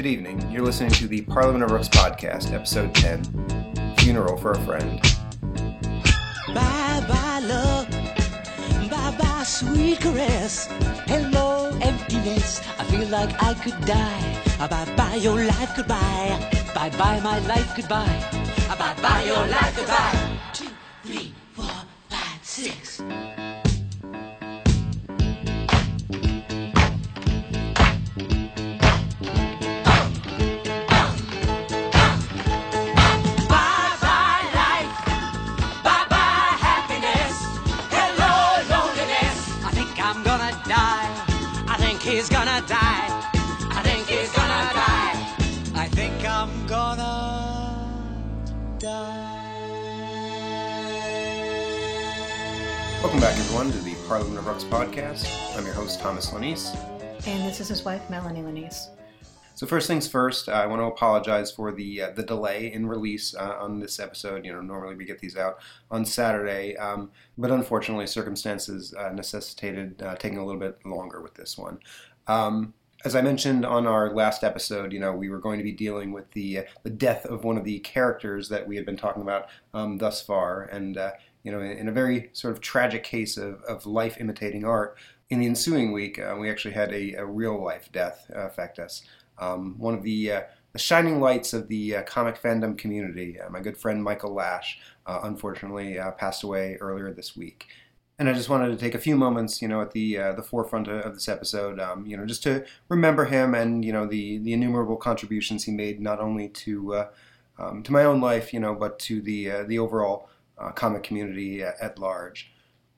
Good evening. You're listening to the Parliament of Rooks podcast, episode 10 Funeral for a Friend. Bye bye, love. Bye bye, sweet caress. Hello, emptiness. I feel like I could die. Bye bye, your life goodbye. Bye bye, my life goodbye. Bye bye, your life goodbye. Parliament of Rooks podcast. I'm your host, Thomas Lanise. And this is his wife, Melanie Lanise. So first things first, I want to apologize for the uh, the delay in release uh, on this episode. You know, normally we get these out on Saturday, um, but unfortunately, circumstances uh, necessitated uh, taking a little bit longer with this one. Um, as I mentioned on our last episode, you know, we were going to be dealing with the uh, the death of one of the characters that we had been talking about um, thus far, and uh, you know, in, a very sort of tragic case of, of life imitating art. In the ensuing week, uh, we actually had a, a real life death uh, affect us. Um, one of the, uh, the shining lights of the uh, comic fandom community, uh, my good friend Michael Lash, uh, unfortunately passed away earlier this week. And I just wanted to take a few moments, you know, at the the forefront of, of this episode, um, you know, just to remember him and you know the the innumerable contributions he made, not only to um, to my own life, you know, but to the the overall uh, comic community at, at large.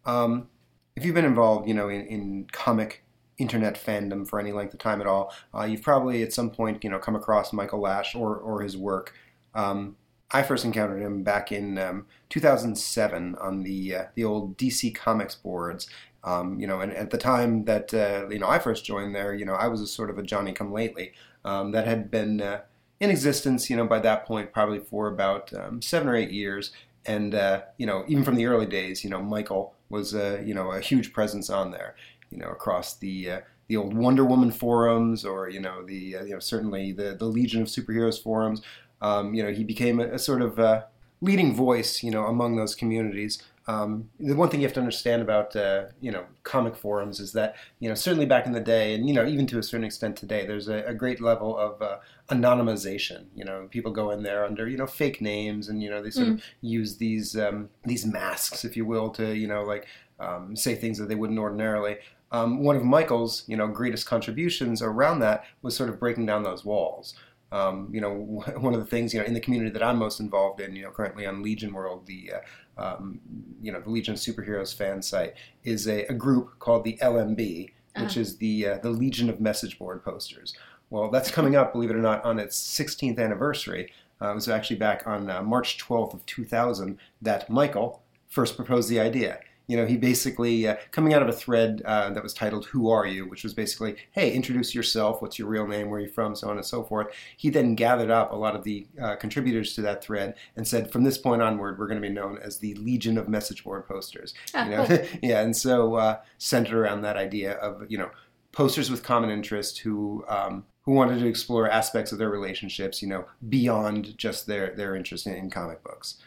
Um, if you've been involved, you know, in, in comic internet fandom for any length of time at all, uh, you've probably at some point, you know, come across Michael Lash or or his work. Um, I first encountered him back in um, 2007 on the uh, the old DC Comics boards. Um, you know, and at the time that uh, you know I first joined there, you know, I was a sort of a Johnny Come Lately um, that had been uh, in existence, you know, by that point probably for about um, seven or eight years. And uh, you know, even from the early days, you know, Michael was uh, you know a huge presence on there. You know, across the uh, the old Wonder Woman forums, or you know, the uh, you know certainly the the Legion of Superheroes forums. Um, you know, he became a, a sort of uh, leading voice, you know, among those communities. Um, the one thing you have to understand about uh, you know comic forums is that you know certainly back in the day, and you know even to a certain extent today, there's a, a great level of uh, anonymization. You know, people go in there under you know fake names, and you know they sort of use these um, these masks, if you will, to you know like um, say things that they wouldn't ordinarily. Um, one of Michael's you know greatest contributions around that was sort of breaking down those walls. Um, you know, one of the things you know in the community that I'm most involved in, you know, currently on Legion World, the uh, um, you know the Legion of Superheroes fan site is a, a group called the LMB, which is the uh, the Legion of Message Board Posters. Well, that's coming up, believe it or not, on its 16th anniversary. Uh, it was actually back on uh, March 12th of 2000 that Michael first proposed the idea. You know, he basically, uh, coming out of a thread uh, that was titled Who Are You, which was basically, hey, introduce yourself, what's your real name, where are you from, so on and so forth. He then gathered up a lot of the uh, contributors to that thread and said, from this point onward, we're going to be known as the Legion of Message Board Posters. Ah, you know? yeah, and so uh, centered around that idea of, you know, posters with common interest who um, who wanted to explore aspects of their relationships, you know, beyond just their their interest in, in comic books.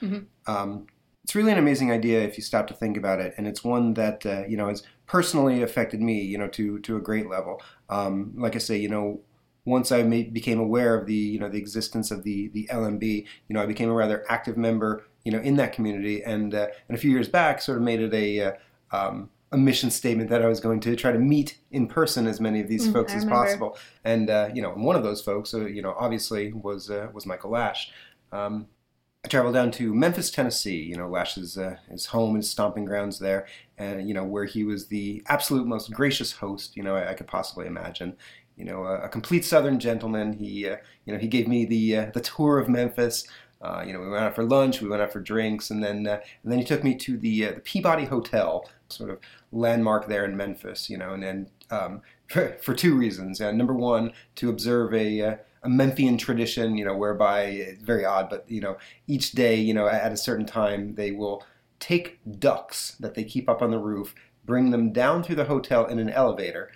Um, it's really an amazing idea if you stop to think about it, and it's one that uh, you know has personally affected me, you know, to to a great level. Um, like I say, you know, once I made, became aware of the you know the existence of the the LMB, you know, I became a rather active member, you know, in that community, and uh, and a few years back, sort of made it a uh, um, a mission statement that I was going to try to meet in person as many of these Mm, folks I as remember. possible. And uh, you know, one of those folks, uh, you know, obviously was uh, was Michael Lash. Um, I traveled down to Memphis, Tennessee. You know, Lash's uh, his home, his stomping grounds there, and you know where he was the absolute most gracious host you know I, I could possibly imagine. You know, a, a complete Southern gentleman. He, uh, you know, he gave me the uh, the tour of Memphis. Uh, you know, we went out for lunch, we went out for drinks, and then uh, and then he took me to the uh, the Peabody Hotel, sort of landmark there in Memphis. You know, and then um, for, for two reasons. Number one, to observe a a Memphian tradition, you know, whereby it's very odd, but you know, each day, you know, at a certain time, they will take ducks that they keep up on the roof, bring them down through the hotel in an elevator,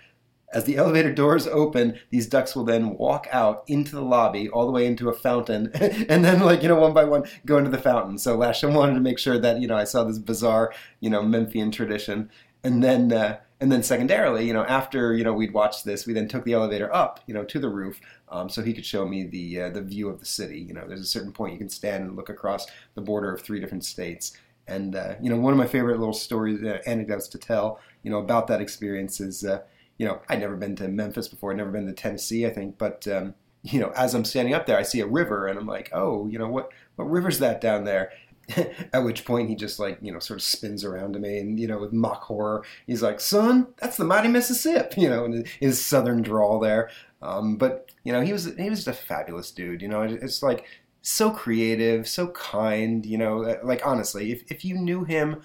As the elevator doors open, these ducks will then walk out into the lobby, all the way into a fountain, and then, like, you know, one by one, go into the fountain. So Lasham wanted to make sure that, you know, I saw this bizarre, you know, Memphian tradition. And then, uh, and then secondarily, you know, after, you know, we'd watched this, we then took the elevator up, you know, to the roof, um, so he could show me the, uh, the view of the city. You know, there's a certain point you can stand and look across the border of three different states. And, uh, you know, one of my favorite little stories, uh, anecdotes to tell, you know, about that experience is, uh, you know, I'd never been to Memphis before, I'd never been to Tennessee, I think, but um, you know, as I'm standing up there, I see a river, and I'm like, oh, you know, what what river's that down there? At which point he just like you know sort of spins around to me and you know with mock horror he's like, "Son, that's the mighty Mississippi," you know, in his southern drawl there. Um, but you know he was he was just a fabulous dude. You know, it's like so creative, so kind. You know, like honestly, if if you knew him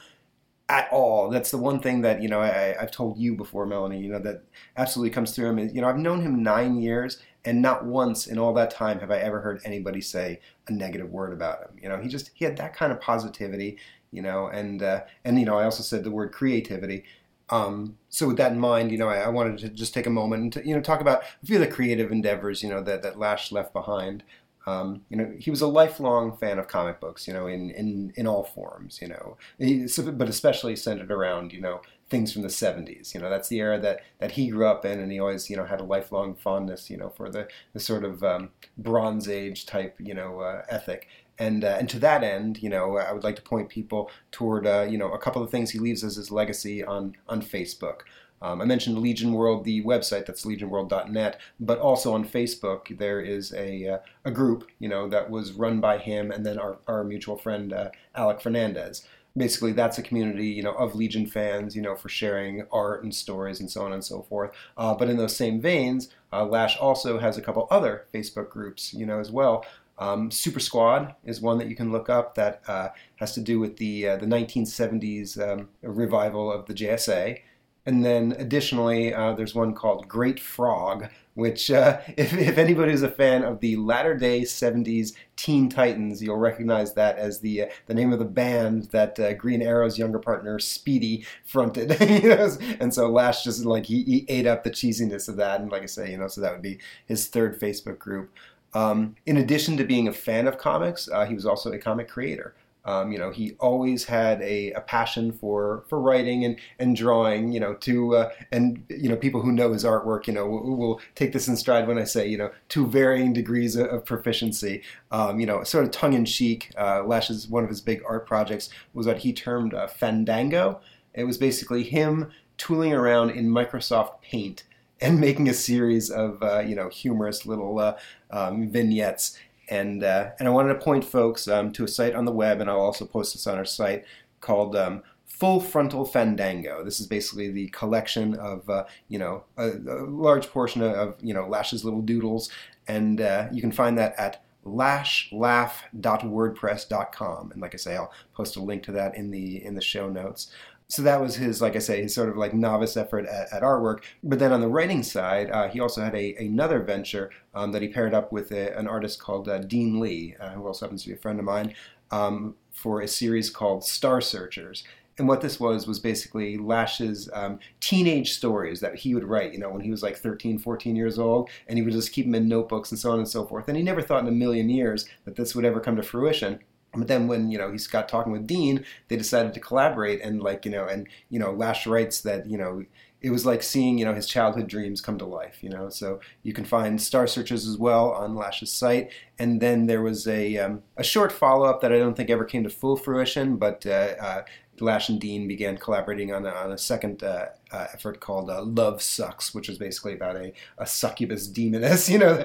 at all. That's the one thing that you know I, have told you before, Melanie. You know that absolutely comes through him. Is, you know I've known him nine years, and not once in all that time have I ever heard anybody say a negative word about him. You know he just he had that kind of positivity. You know, and uh, and you know I also said the word creativity. Um, so with that in mind, you know, I, I, wanted to just take a moment and to, you know talk about a few of the creative endeavors, you know, that that Lash left behind. Um, you know, he was a lifelong fan of comic books, you know, in, in, in all forms, you know, he, but especially centered around, you know, things from the 70s. You know, that's the era that, that he grew up in, and he always, you know, had a lifelong fondness, you know, for the, the sort of um, Bronze Age type, you know, uh, ethic. And, uh, and to that end, you know, I would like to point people toward, uh, you know, a couple of things he leaves as his legacy on, on Facebook. Um, I mentioned Legion World, the website that's legionworld.net, but also on Facebook there is a, uh, a group, you know, that was run by him and then our, our mutual friend uh, Alec Fernandez. Basically, that's a community, you know, of Legion fans, you know, for sharing art and stories and so on and so forth. Uh, but in those same veins, uh, Lash also has a couple other Facebook groups, you know, as well. Um, Super Squad is one that you can look up that uh, has to do with the uh, the 1970s um, revival of the JSA. And then additionally, uh, there's one called Great Frog, which, uh, if, if anybody is a fan of the latter day 70s Teen Titans, you'll recognize that as the uh, the name of the band that uh, Green Arrow's younger partner Speedy fronted. And so Lash just like he, he, ate up the cheesiness of that. And like I say, you know, so that would be his third Facebook group. Um, in addition to being a fan of comics, uh, he was also a comic creator. Um, you know, he always had a, a, passion for, for writing and, and drawing, you know, to, uh, and, you know, people who know his artwork, you know, will, will, take this in stride when I say, you know, to varying degrees of, of proficiency. Um, you know, sort of tongue in cheek, uh, Lash's, one of his big art projects was what he termed uh, Fandango. It was basically him tooling around in Microsoft Paint and making a series of, uh, you know, humorous little uh, um, vignettes and uh, and I wanted to point folks um, to a site on the web, and I'll also post this on our site called um, Full Frontal Fandango. This is basically the collection of uh, you know a, a, large portion of you know Lash's little doodles, and uh, you can find that at lashlaugh.wordpress.com. And like I say, I'll post a link to that in the in the show notes so that was his, like I say, his sort of like novice effort at, at artwork. But then on the writing side, uh, he also had a, another venture um, that he paired up with a, an artist called uh, Dean Lee, uh, who also happens to be a friend of mine, um, for a series called Star Searchers. And what this was was basically Lash's um, teenage stories that he would write, you know, when he was like 13, 14 years old, and he would just keep them in notebooks and so on and so forth. And he never thought in a million years that this would ever come to fruition. But then when you know he got talking with Dean, they decided to collaborate and like you know and you know Lash writes that you know it was like seeing you know his childhood dreams come to life. You know, so you can find Star Searchers as well on Lash's site. And then there was a um, a short follow up that I don't think ever came to full fruition, but uh, uh, Lash and Dean began collaborating on a, on a second uh, uh, effort called uh, Love Sucks, which is basically about a, a succubus demoness, you know,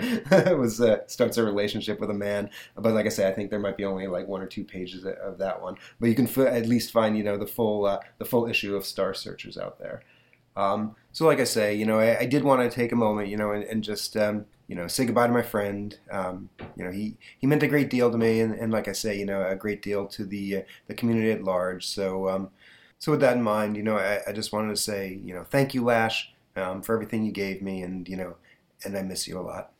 was uh, starts a relationship with a man. But like I say, I think there might be only like one or two pages of that one. But you can f- at least find, you know, the full uh, the full issue of Star Searchers out there. Um, so like I say, you know, I, I, did want to take a moment, you know, and, and just um, you know say goodbye to my friend. Um, you know, he he meant a great deal to me, and, and like I say, you know, a great deal to the uh, the community at large. So um, so with that in mind, you know, I, I just wanted to say, you know, thank you, Lash, um, for everything you gave me, and you know, and I miss you a lot.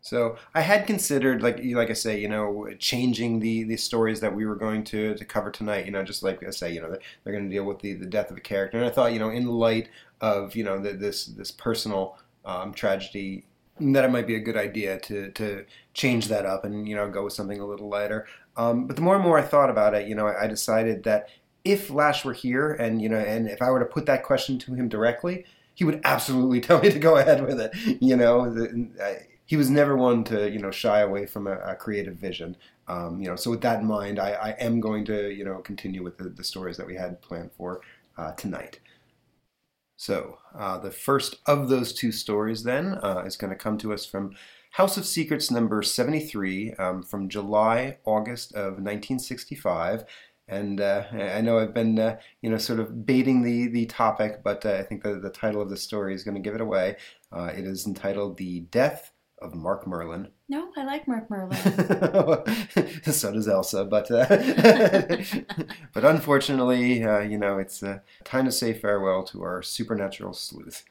So I had considered, like like I say, you know, changing the the stories that we were going to to cover tonight. You know, just like I say, you know, they're, they're going to deal with the the death of a character, and I thought, you know, in light of you know the, this this personal um, tragedy, that it might be a good idea to to change that up and you know go with something a little lighter. Um, but the more and more I thought about it, you know, I, I decided that if Lash were here, and you know, and if I were to put that question to him directly, he would absolutely tell me to go ahead with it. You know. The, I, he was never one to you know shy away from a, a creative vision. Um, you know, so with that in mind, I, I, am going to you know continue with the, the stories that we had planned for uh, tonight. So uh, the first of those two stories then uh, is going to come to us from House of Secrets number 73 um, from July August of 1965. And uh, I know I've been, uh, you know, sort of baiting the, the topic, but uh, I think the, the title of the story is going to give it away. Uh, it is entitled The Death of Mark Merlin. No, I like Mark Merlin. so does Elsa, but uh, but unfortunately, uh, you know, it's uh, time to say farewell to our supernatural sleuth.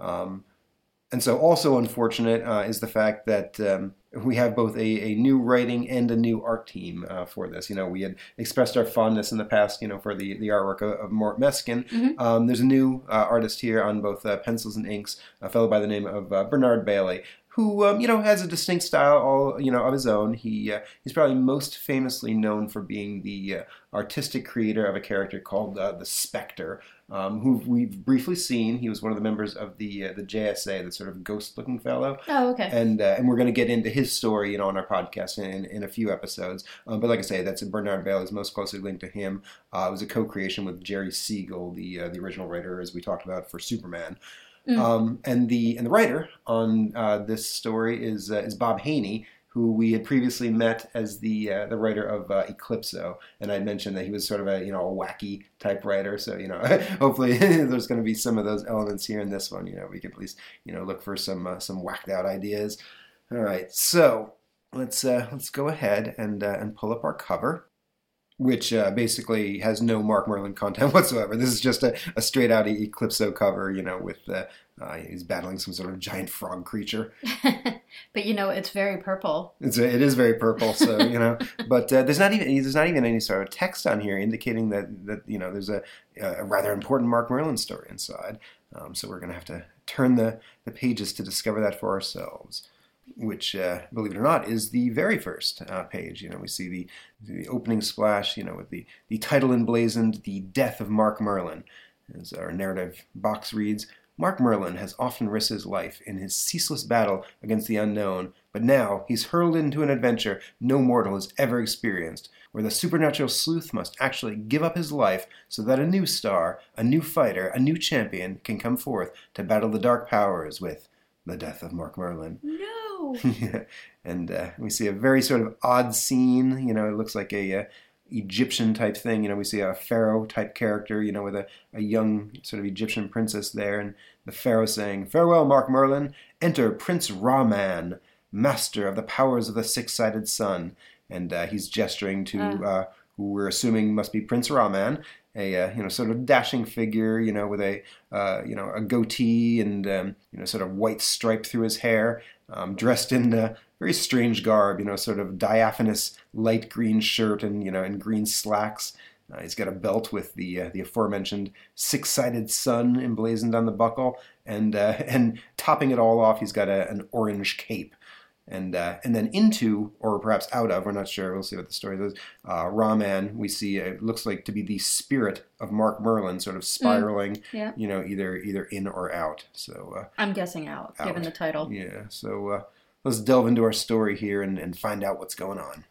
Um, and so, also unfortunate uh, is the fact that um, we have both a, a new writing and a new art team uh, for this. You know, we had expressed our fondness in the past, you know, for the, the artwork of, of Mort Meskin. Mm-hmm. Um, there's a new uh, artist here on both uh, pencils and inks, a fellow by the name of uh, Bernard Bailey who um, you know has a distinct style all you know of his own. He uh, he's probably most famously known for being the uh, artistic creator of a character called uh, the Spectre, um, who we've briefly seen. He was one of the members of the uh, the JSA, the sort of ghost-looking fellow. Oh, okay. And uh, and we're going to get into his story, you know, on our podcast in, in a few episodes. Um, but like I say, that's Bernard Bailey is most closely linked to him. Uh, it was a co-creation with Jerry Siegel, the the original writer, as we talked about for Superman. Mm. Um, and the and the writer on uh, this story is uh, is Bob Haney, who we had previously met as the uh, the writer of uh, Eclipso, and I mentioned that he was sort of a you know a wacky type writer. So you know, hopefully there's going to be some of those elements here in this one. You know, we can at least you know look for some uh, some whacked out ideas. All right, so let's uh, let's go ahead and uh, and pull up our cover which uh, basically has no Mark Merlin content whatsoever. This is just a, a straight out Eclipso cover, you know, with uh, uh, he's battling some sort of giant frog creature. but you know, it's very purple. It's a, it is very purple, so you know. But uh, there's not even there's not even any sort of text on here indicating that that you know there's a, a rather important Mark Merlin story inside. Um, so we're going to have to turn the the pages to discover that for ourselves which, uh, believe it or not, is the very first uh, page. You know, we see the, the opening splash, you know, with the, the title emblazoned, The Death of Mark Merlin. As our narrative box reads, Mark Merlin has often risked his life in his ceaseless battle against the unknown, but now he's hurled into an adventure no mortal has ever experienced, where the supernatural sleuth must actually give up his life so that a new star, a new fighter, a new champion can come forth to battle the dark powers with the death of Mark Merlin. No! yeah. And uh, we see a very sort of odd scene. You know, it looks like a, uh, Egyptian type thing. You know, we see a pharaoh type character. You know, with a, a young sort of Egyptian princess there, and the pharaoh saying, "Farewell, Mark Merlin. Enter Prince Ra-Man, master of the powers of the six-sided sun." And uh, he's gesturing to uh. who we're assuming must be Prince Ra-Man, a uh, you know sort of dashing figure, you know, with a uh, you know a goatee and um, you know sort of white stripe through his hair, um, dressed in a very strange garb, you know, sort of diaphanous light green shirt and you know and green slacks. Uh, he's got a belt with the uh, the aforementioned six-sided sun emblazoned on the buckle, and uh, and topping it all off, he's got a, an orange cape and uh, and then into or perhaps out of we're not sure we'll see what the story is uh, Ra-Man we see uh, it looks like to be the spirit of Mark Merlin sort of spiraling mm, yeah. you know either either in or out. So uh, I'm guessing out, out, given the title. Yeah so uh, let's delve into our story here and, and find out what's going on.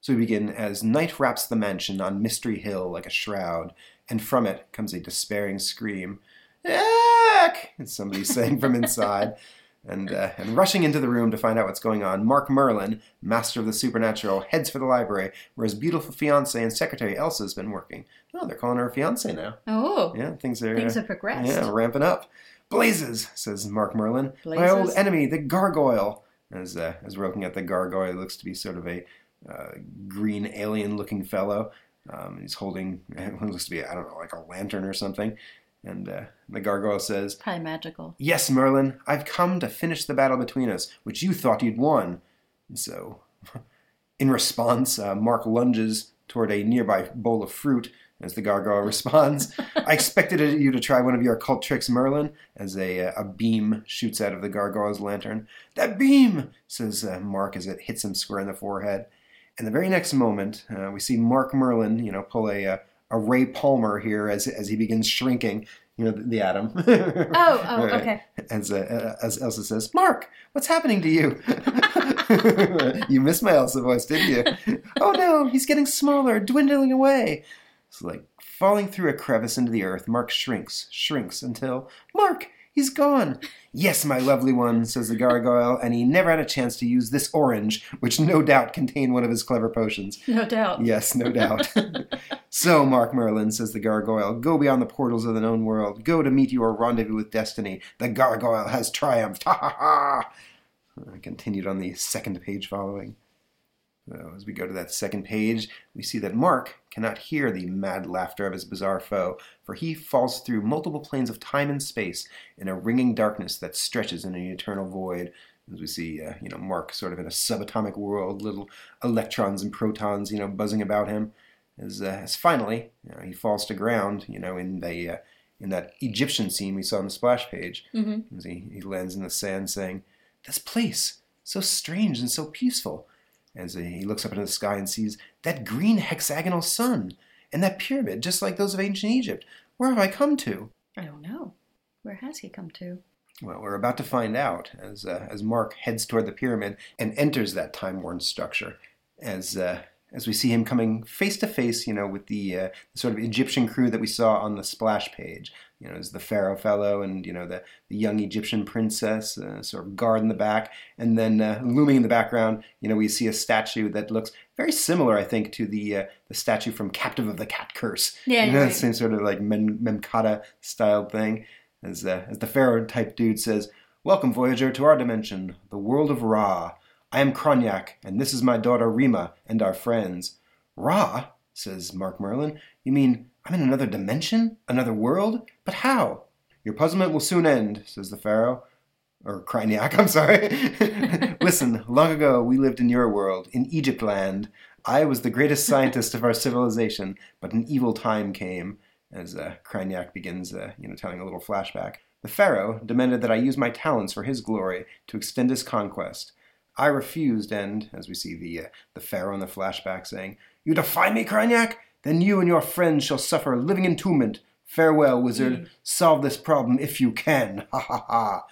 So we begin as night wraps the mansion on Mystery Hill like a shroud and from it comes a despairing scream Eck! It's somebody saying from inside and, uh, and rushing into the room to find out what's going on, Mark Merlin, master of the supernatural, heads for the library where his beautiful fiance and secretary Elsa has been working. Oh, they're calling her a fiance now. Oh, yeah, things are things have progressed. Yeah, ramping up. Blazes, says Mark Merlin. Blazes? My old enemy, the gargoyle. As uh, as we're looking at the gargoyle, looks to be sort of a uh, green alien-looking fellow. Um, he's holding what looks to be I don't know like a lantern or something And uh, the gargoyle says, Probably magical. Yes, Merlin, I've come to finish the battle between us, which you thought you'd won. And so, in response, uh, Mark lunges toward a nearby bowl of fruit as the gargoyle responds. I expected you to try one of your occult tricks, Merlin, as a, uh, a beam shoots out of the gargoyle's lantern. That beam, says uh, Mark as it hits him square in the forehead. And the very next moment, uh, we see Mark Merlin, you know, pull a, uh, a Ray Palmer here as, as he begins shrinking, you know, the, the atom. Oh, oh, okay. As, uh, as Elsa says, Mark, what's happening to you? you missed my Elsa voice, didn't you? oh no, he's getting smaller, dwindling away. It's like falling through a crevice into the earth. Mark shrinks, shrinks until, Mark, he's gone. Yes, my lovely one, says the gargoyle, and he never had a chance to use this orange, which no doubt contained one of his clever potions. No doubt. Yes, no doubt. so, Mark Merlin, says the gargoyle, go beyond the portals of the known world. Go to meet your rendezvous with destiny. The gargoyle has triumphed. Ha ha ha! I continued on the second page following. As we go to that second page, we see that Mark cannot hear the mad laughter of his bizarre foe, for he falls through multiple planes of time and space in a ringing darkness that stretches in an eternal void. As we see, uh, you know, Mark sort of in a subatomic world, little electrons and protons, you know, buzzing about him. As, uh, as finally, you know, he falls to ground, you know, in the uh, in that Egyptian scene we saw on the splash page. Mm-hmm. As he, he lands in the sand, saying, "This place, so strange and so peaceful." As he looks up into the sky and sees that green hexagonal sun and that pyramid, just like those of ancient Egypt. Where have I come to? I don't know. Where has he come to? Well, we're about to find out as uh, as Mark heads toward the pyramid and enters that time-worn structure. As uh, as we see him coming face to face, you know, with the, uh, the sort of Egyptian crew that we saw on the splash page. You know, as the pharaoh fellow and you know the, the young Egyptian princess, uh, sort of guard in the back, and then uh, looming in the background, you know, we see a statue that looks very similar, I think, to the uh, the statue from Captive of the Cat Curse. Yeah, you know, right. same sort of like Mem- Memkata style thing. As uh, as the pharaoh type dude says, "Welcome, voyager, to our dimension, the world of Ra." I am Cronyak, and this is my daughter Rima and our friends. Ra, says Mark Merlin. You mean I'm in another dimension? Another world? But how? Your puzzlement will soon end, says the Pharaoh. Or Cronyak, I'm sorry. Listen, long ago we lived in your world, in Egypt land. I was the greatest scientist of our civilization, but an evil time came. As uh, Cranyak begins, uh, you know, telling a little flashback. The Pharaoh demanded that I use my talents for his glory to extend his conquest. I refused, and as we see the uh, the Pharaoh in the flashback saying, "You defy me, Cranyak? Then you and your friends shall suffer a living entombment. Farewell, wizard. Solve this problem if you can. Ha ha ha!"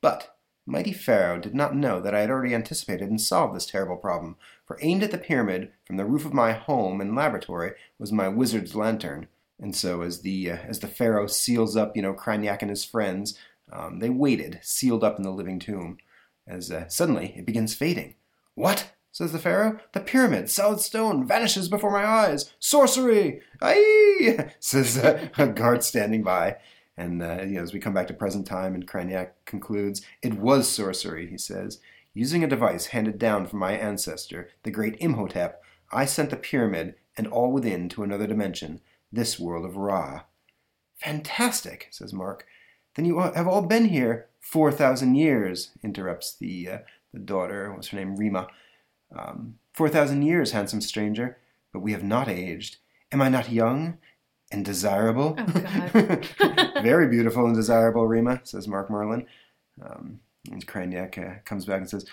But mighty Pharaoh did not know that I had already anticipated and solved this terrible problem. For aimed at the pyramid from the roof of my home and laboratory was my wizard's lantern. And so, as the uh, as the Pharaoh seals up, you know, Cranyak and his friends, um, they waited, sealed up in the living tomb as uh, suddenly it begins fading. What? Says the Pharaoh. The pyramid, solid stone, vanishes before my eyes. Sorcery! Aye! says a guard standing by. And uh, you know, as we come back to present time, and Cranyak concludes, "It was sorcery," he says. Using a device handed down from my ancestor, the great Imhotep, I sent the pyramid and all within to another dimension, this world of Ra. Fantastic, says Mark. Then you have all been here four thousand years, interrupts the uh, the daughter. What's her name? Rima. Um, four thousand years, handsome stranger. But we have not aged. Am I not young and desirable? Oh, God. Very beautiful and desirable, Rima, says Mark Merlin. Um, and Cranyak uh, comes back and says,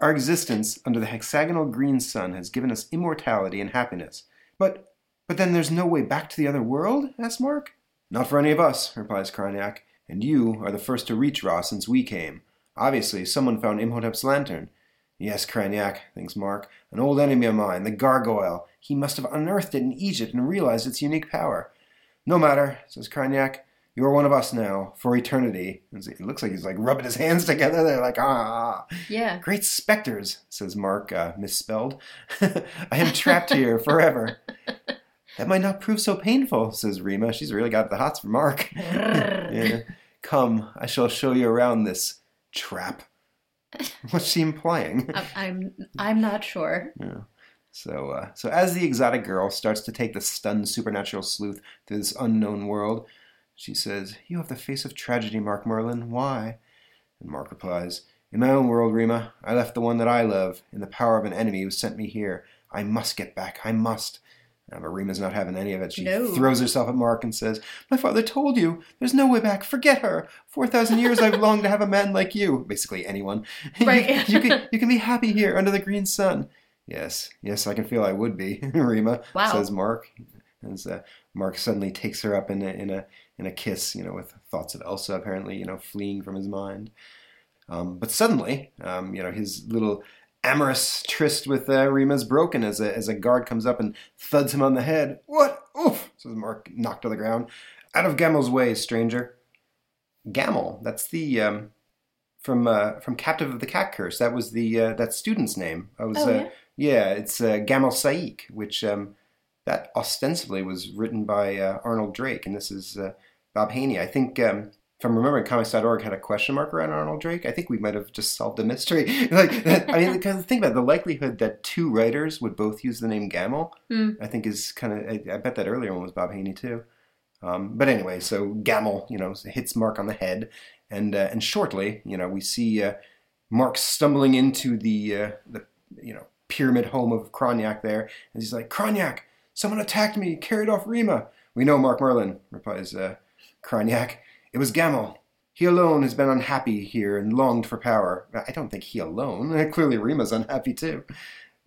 Our existence under the hexagonal green sun has given us immortality and happiness. But but then there's no way back to the other world? asks Mark. Not for any of us, replies Cranyak. And you are the first to reach Ra since we came. Obviously, someone found Imhotep's lantern. Yes, Cranyak, thinks Mark. An old enemy of mine, the gargoyle. He must have unearthed it in Egypt and realized its unique power. No matter, says Cranyak. You are one of us now, for eternity. It looks like he's like rubbing his hands together. They're like, ah. yeah. Great specters, says Mark, uh, misspelled. I am trapped here forever. That might not prove so painful, says Rima. She's really got the hots for Mark. Yeah. Come, I shall show you around this trap. What's she implying? I'm, I'm I'm not sure. Yeah. So, uh, so as the exotic girl starts to take the stunned supernatural sleuth through this unknown world, She says, You have the face of tragedy, Mark Merlin. Why? And Mark replies, In my own world, Rima, I left the one that I love in the power of an enemy who sent me here. I must get back. I must. Uh, but Rima's not having any of it. She No. throws herself at Mark and says, My father told you. There's no way back. Forget her. Four thousand years I've longed to have a man like you. Basically, anyone. You- you, can, you can be happy here under the green sun. Yes, yes, I can feel I would be, Rima, Wow. says Mark. As uh, Mark suddenly takes her up in a, in a in a kiss, you know, with thoughts of Elsa apparently, you know, fleeing from his mind. Um, but suddenly, um, you know, his little amorous tryst with uh, Rima's broken as a, as a guard comes up and thuds him on the head. What? Oof! says Mark, knocked to the ground. Out of Gamel's way, stranger. Gamel, that's the um, from uh, from Captive of the Cat Curse. That was the uh, that student's name. I was Oh, uh, yeah? yeah, it's uh, Gamel Saik, which um, that ostensibly was written by uh, Arnold Drake, and this is uh, Bob Haney. I think, um, if I'm remembering, Comics.org had a question mark around Arnold Drake. I think we might have just solved the mystery. like, that, I mean, because think about it, the likelihood that two writers would both use the name Gamel. Hmm. I think is kind of. I, I bet that earlier one was Bob Haney too. Um, but anyway, so Gamel, you know, hits Mark on the head, and uh, and shortly, you know, we see uh, Mark stumbling into the uh, the you know pyramid home of Cronyak there, and he's like, Cronyak, someone attacked me, carried off Rima. We know Mark Merlin, replies uh, Cronyak. It was Gamel. He alone has been unhappy here and longed for power. I don't think he alone. Clearly, Rima's unhappy too.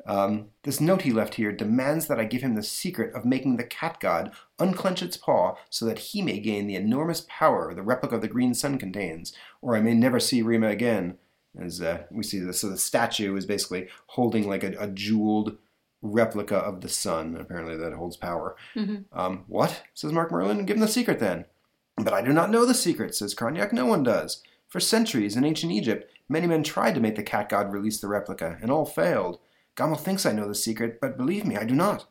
Um, this note he left here demands that I give him the secret of making the cat god unclench its paw so that he may gain the enormous power the replica of the green sun contains, or I may never see Rima again. As uh, we see this, so the statue is basically holding like a, a jeweled replica of the sun, apparently that holds power. Mhm. Um, what? says Mark Merlin. Give him the secret then. But I do not know the secret, says Cognac. No one does. For centuries in ancient Egypt, many men tried to make the cat god release the replica, and all failed. Gamel thinks I know the secret, but believe me, I do not.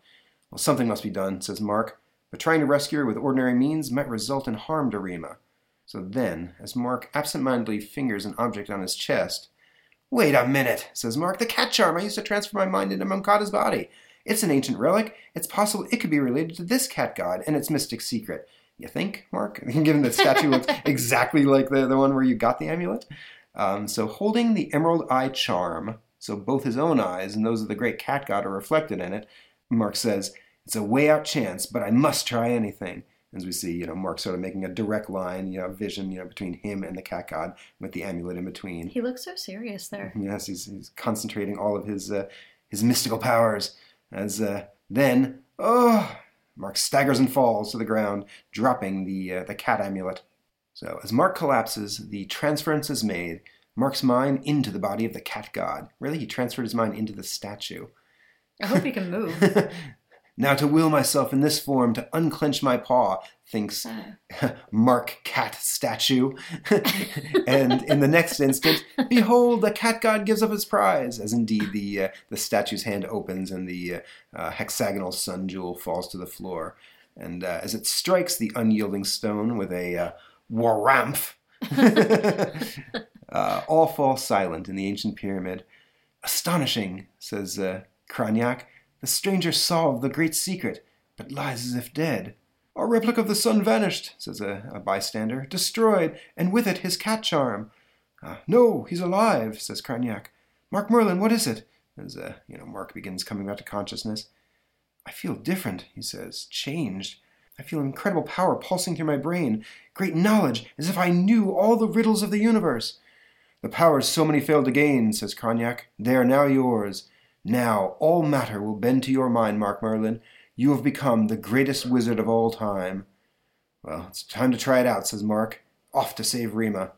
Well, something must be done, says Mark, but trying to rescue her with ordinary means might result in harm to Rima. So then, as Mark absent-mindedly fingers an object on his chest, Wait a minute, says Mark. The cat charm I used to transfer my mind into Mamkata's body. It's an ancient relic. It's possible it could be related to this cat god and its mystic secret. You think, Mark? Given the statue looks exactly like the, the one where you got the amulet. Um, so, holding the emerald eye charm, so both his own eyes and those of the great cat god are reflected in it, Mark says, It's a way out chance, but I must try anything. As we see, you know, Mark sort of making a direct line, you know, vision, you know, between him and the cat god with the amulet in between. He looks so serious there. Yes, he's, he's concentrating all of his uh, his mystical powers. As uh, then, oh, Mark staggers and falls to the ground, dropping the uh, the cat amulet. So as Mark collapses, the transference is made. Mark's mind into the body of the cat god. Really, he transferred his mind into the statue. I hope he can move. now to will myself in this form to unclench my paw, thinks Uh, Mark Cat statue. and in the next instant, behold, the cat god gives up his prize, as indeed the uh, the statue's hand opens and the uh, uh, hexagonal sun jewel falls to the floor. And uh, as it strikes the unyielding stone with a uh, waramph, uh, all fall silent in the ancient pyramid. Astonishing, says uh, Cranyak. The stranger solved the great secret, but lies as if dead. Our replica of the sun vanished, says a, a bystander. Destroyed, and with it his cat charm. "Ah, no, he's alive, says Cranyak. Mark Merlin, what is it? As uh, you know, Mark begins coming back to consciousness. I feel different, he says, changed. I feel incredible power pulsing through my brain, great knowledge, as if I knew all the riddles of the universe. The powers so many failed to gain, says Cognac, they are now yours. Now all matter will bend to your mind, Mark Merlin. You have become the greatest wizard of all time. Well, it's time to try it out, says Mark. Off to save Rima.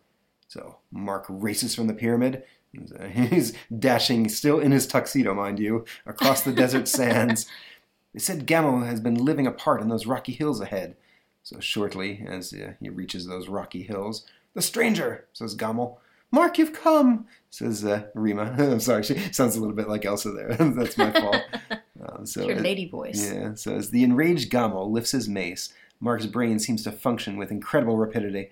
So Mark races from the pyramid. He's, uh, dashing, still in his tuxedo, mind you, across the desert sands. They said Gamel has been living apart in those rocky hills ahead. So shortly, as uh, he reaches those rocky hills, the stranger, says Gamel. Mark, you've come, says uh, Rima. I'm sorry, she sounds a little bit like Elsa there. That's my fault. Um, so your lady voice. yeah, so as the enraged Gamel lifts his mace, Mark's brain seems to function with incredible rapidity.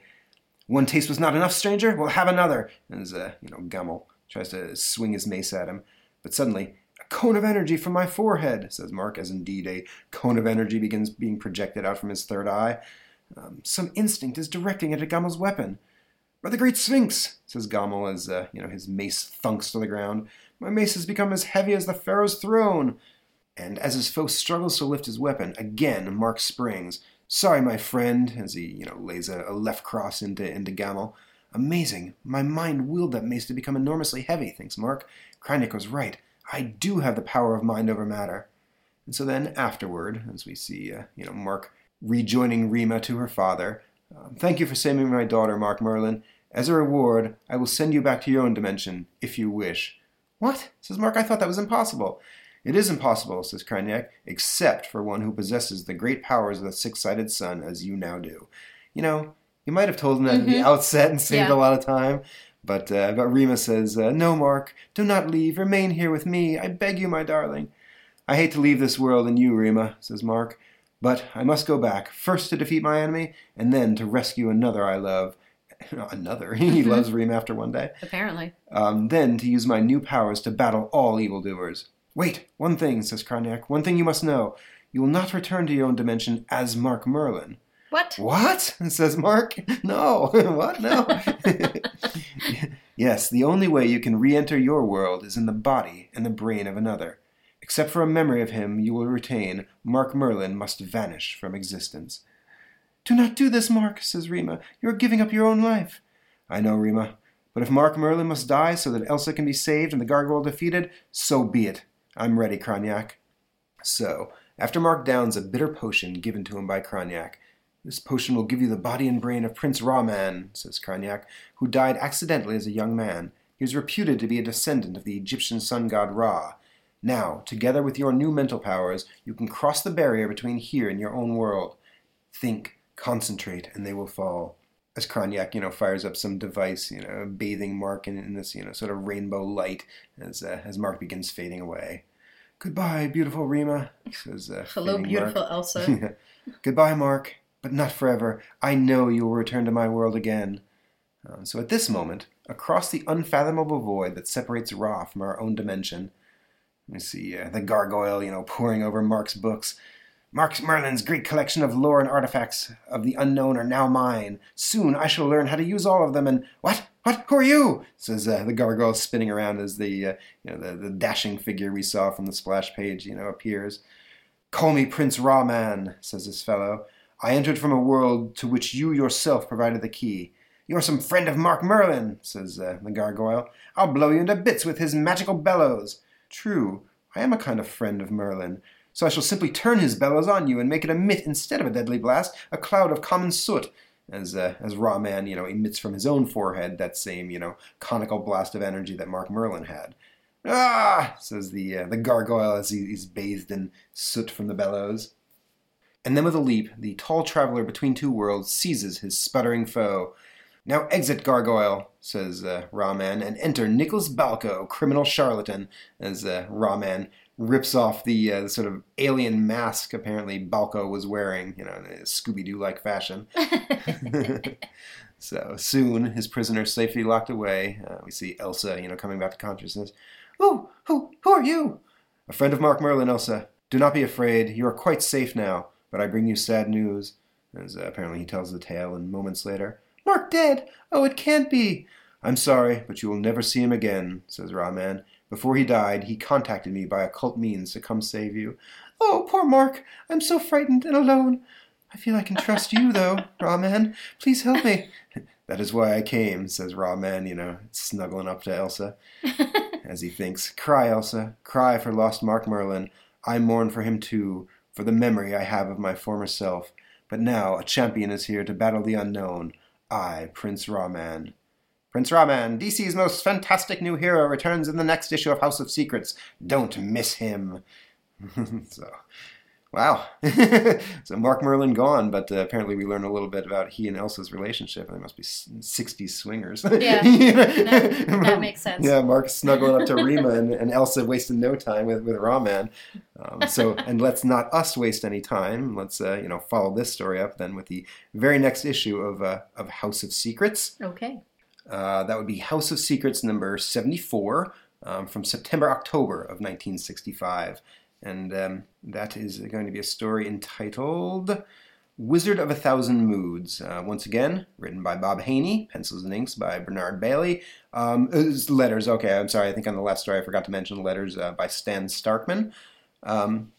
One taste was not enough, stranger? We'll have another. And as, uh, you know, Gamel tries to swing his mace at him. But suddenly, a cone of energy from my forehead, says Mark, as indeed a cone of energy begins being projected out from his third eye. Um, some instinct is directing it at Gamel's weapon. By the great Sphinx, says Gamel as uh, you know his mace thunks to the ground. My mace has become as heavy as the Pharaoh's throne. And as his foe struggles to lift his weapon, again Mark springs. Sorry, my friend, as he you know lays a, a left cross into into Gamel. Amazing. My mind willed that mace to become enormously heavy, thinks Mark. Krynic was right. I do have the power of mind over matter. And so then, afterward, as we see, uh, you know, Mark rejoining Rima to her father, um, thank you for saving my daughter, Mark Merlin. As a reward, I will send you back to your own dimension, if you wish. What? says Mark. I thought that was impossible. It is impossible, says Kryniak, except for one who possesses the great powers of the six sided sun, as you now do. You know, you might have told him that at the Mhm. outset and saved Yeah. a lot of time. But, uh, but Rima says, uh, No, Mark, do not leave. Remain here with me. I beg you, my darling. I hate to leave this world and you, Rima, says Mark. But I must go back, first to defeat my enemy, and then to rescue another I love. another. he Mhm. loves Rima after one day. Apparently. Um, then to use my new powers to battle all evildoers. Wait, one thing, says Kroniak. One thing you must know. You will not return to your own dimension as Mark Merlin. What? What? says Mark. No. what? No. yes, the only way you can re enter your world is in the body and the brain of another. Except for a memory of him you will retain, Mark Merlin must vanish from existence. Do not do this, Mark, says Rima. You are giving up your own life. I know, Rima. But if Mark Merlin must die so that Elsa can be saved and the gargoyle defeated, so be it. I'm ready, Kroniak. So, after Mark downs a bitter potion given to him by Kroniak, this potion will give you the body and brain of Prince Ra-Man, says Kroniak, who died accidentally as a young man. He is reputed to be a descendant of the Egyptian sun god Ra. Now, together with your new mental powers, you can cross the barrier between here and your own world. Think, concentrate, and they will fall. As Kroniak, you know, fires up some device, you know, bathing Mark in, in this, you know, sort of rainbow light as uh, as Mark begins fading away. Goodbye, beautiful Rima, says uh, Hello, beautiful Mark. Elsa. Goodbye, Mark, but not forever. I know you will return to my world again. Um, so at this moment, across the unfathomable void that separates Ra from our own dimension, we see uh, the gargoyle, you know, poring over Mark's books. Mark Merlin's great collection of lore and artifacts of the unknown are now mine. Soon I shall learn how to use all of them. And what? What? Who are you? Says uh, the gargoyle, spinning around as the uh, you know the, the dashing figure we saw from the splash page, you know, appears. Call me Prince Ra-Man, says this fellow. I entered from a world to which you yourself provided the key. You're some friend of Mark Merlin, says uh, the gargoyle. I'll blow you into bits with his magical bellows. True, I am a kind of friend of Merlin, so I shall simply turn his bellows on you and make it emit instead of a deadly blast a cloud of common soot, as uh, as Ra-Man, you know, emits from his own forehead that same, you know, conical blast of energy that Mark Merlin had. Ah, says the uh, the gargoyle as he, he's bathed in soot from the bellows. And then with a leap, the tall traveler between two worlds seizes his sputtering foe. Now exit, gargoyle, says uh, Ra-Man, and enter Nicholas Balco, criminal charlatan, as uh, Ra-Man rips off the uh, sort of alien mask apparently Balco was wearing, you know, in a Scooby Doo like fashion. so soon, his prisoner safely locked away. Uh, we see Elsa, you know, coming back to consciousness. Who, who, who are you? A friend of Mark Merlin, Elsa. Do not be afraid. You are quite safe now. But I bring you sad news. As uh, apparently he tells the tale, and moments later, Mark dead. Oh, it can't be. I'm sorry, but you will never see him again, says Ra-Man. Before he died, he contacted me by occult means to come save you. Oh, poor Mark. I'm so frightened and alone. I feel I can trust you, though, Ra-Man. Please help me. That is why I came, says Ra-Man, you know, snuggling up to Elsa. As he thinks, Cry, Elsa, cry for lost Mark Merlin. I mourn for him too, for the memory I have of my former self. But now a champion is here to battle the unknown. I, Prince Ra-Man. Prince Ra-Man, DC's most fantastic new hero, returns in the next issue of House of Secrets. Don't miss him. so, wow. so Mark Merlin gone, but uh, apparently we learn a little bit about he and Elsa's relationship. They must be s- 60s swingers. Yeah, You know? that- that makes sense. Yeah, Mark snuggling up to Rima and, and Elsa wasting no time with, with Ra-Man. Um, so, and let's not us waste any time. Let's, uh, you know, follow this story up then with the very next issue of, uh, of House of Secrets. okay. Uh, that would be House of Secrets number 74 um, from September, October of 1965. And um, that is going to be a story entitled Wizard of a Thousand Moods. Uh, once again, written by Bob Haney, pencils and inks by Bernard Bailey. Um, uh, letters, okay, I'm sorry, I think on the last story I forgot to mention letters uh, by Stan Starkman. Um,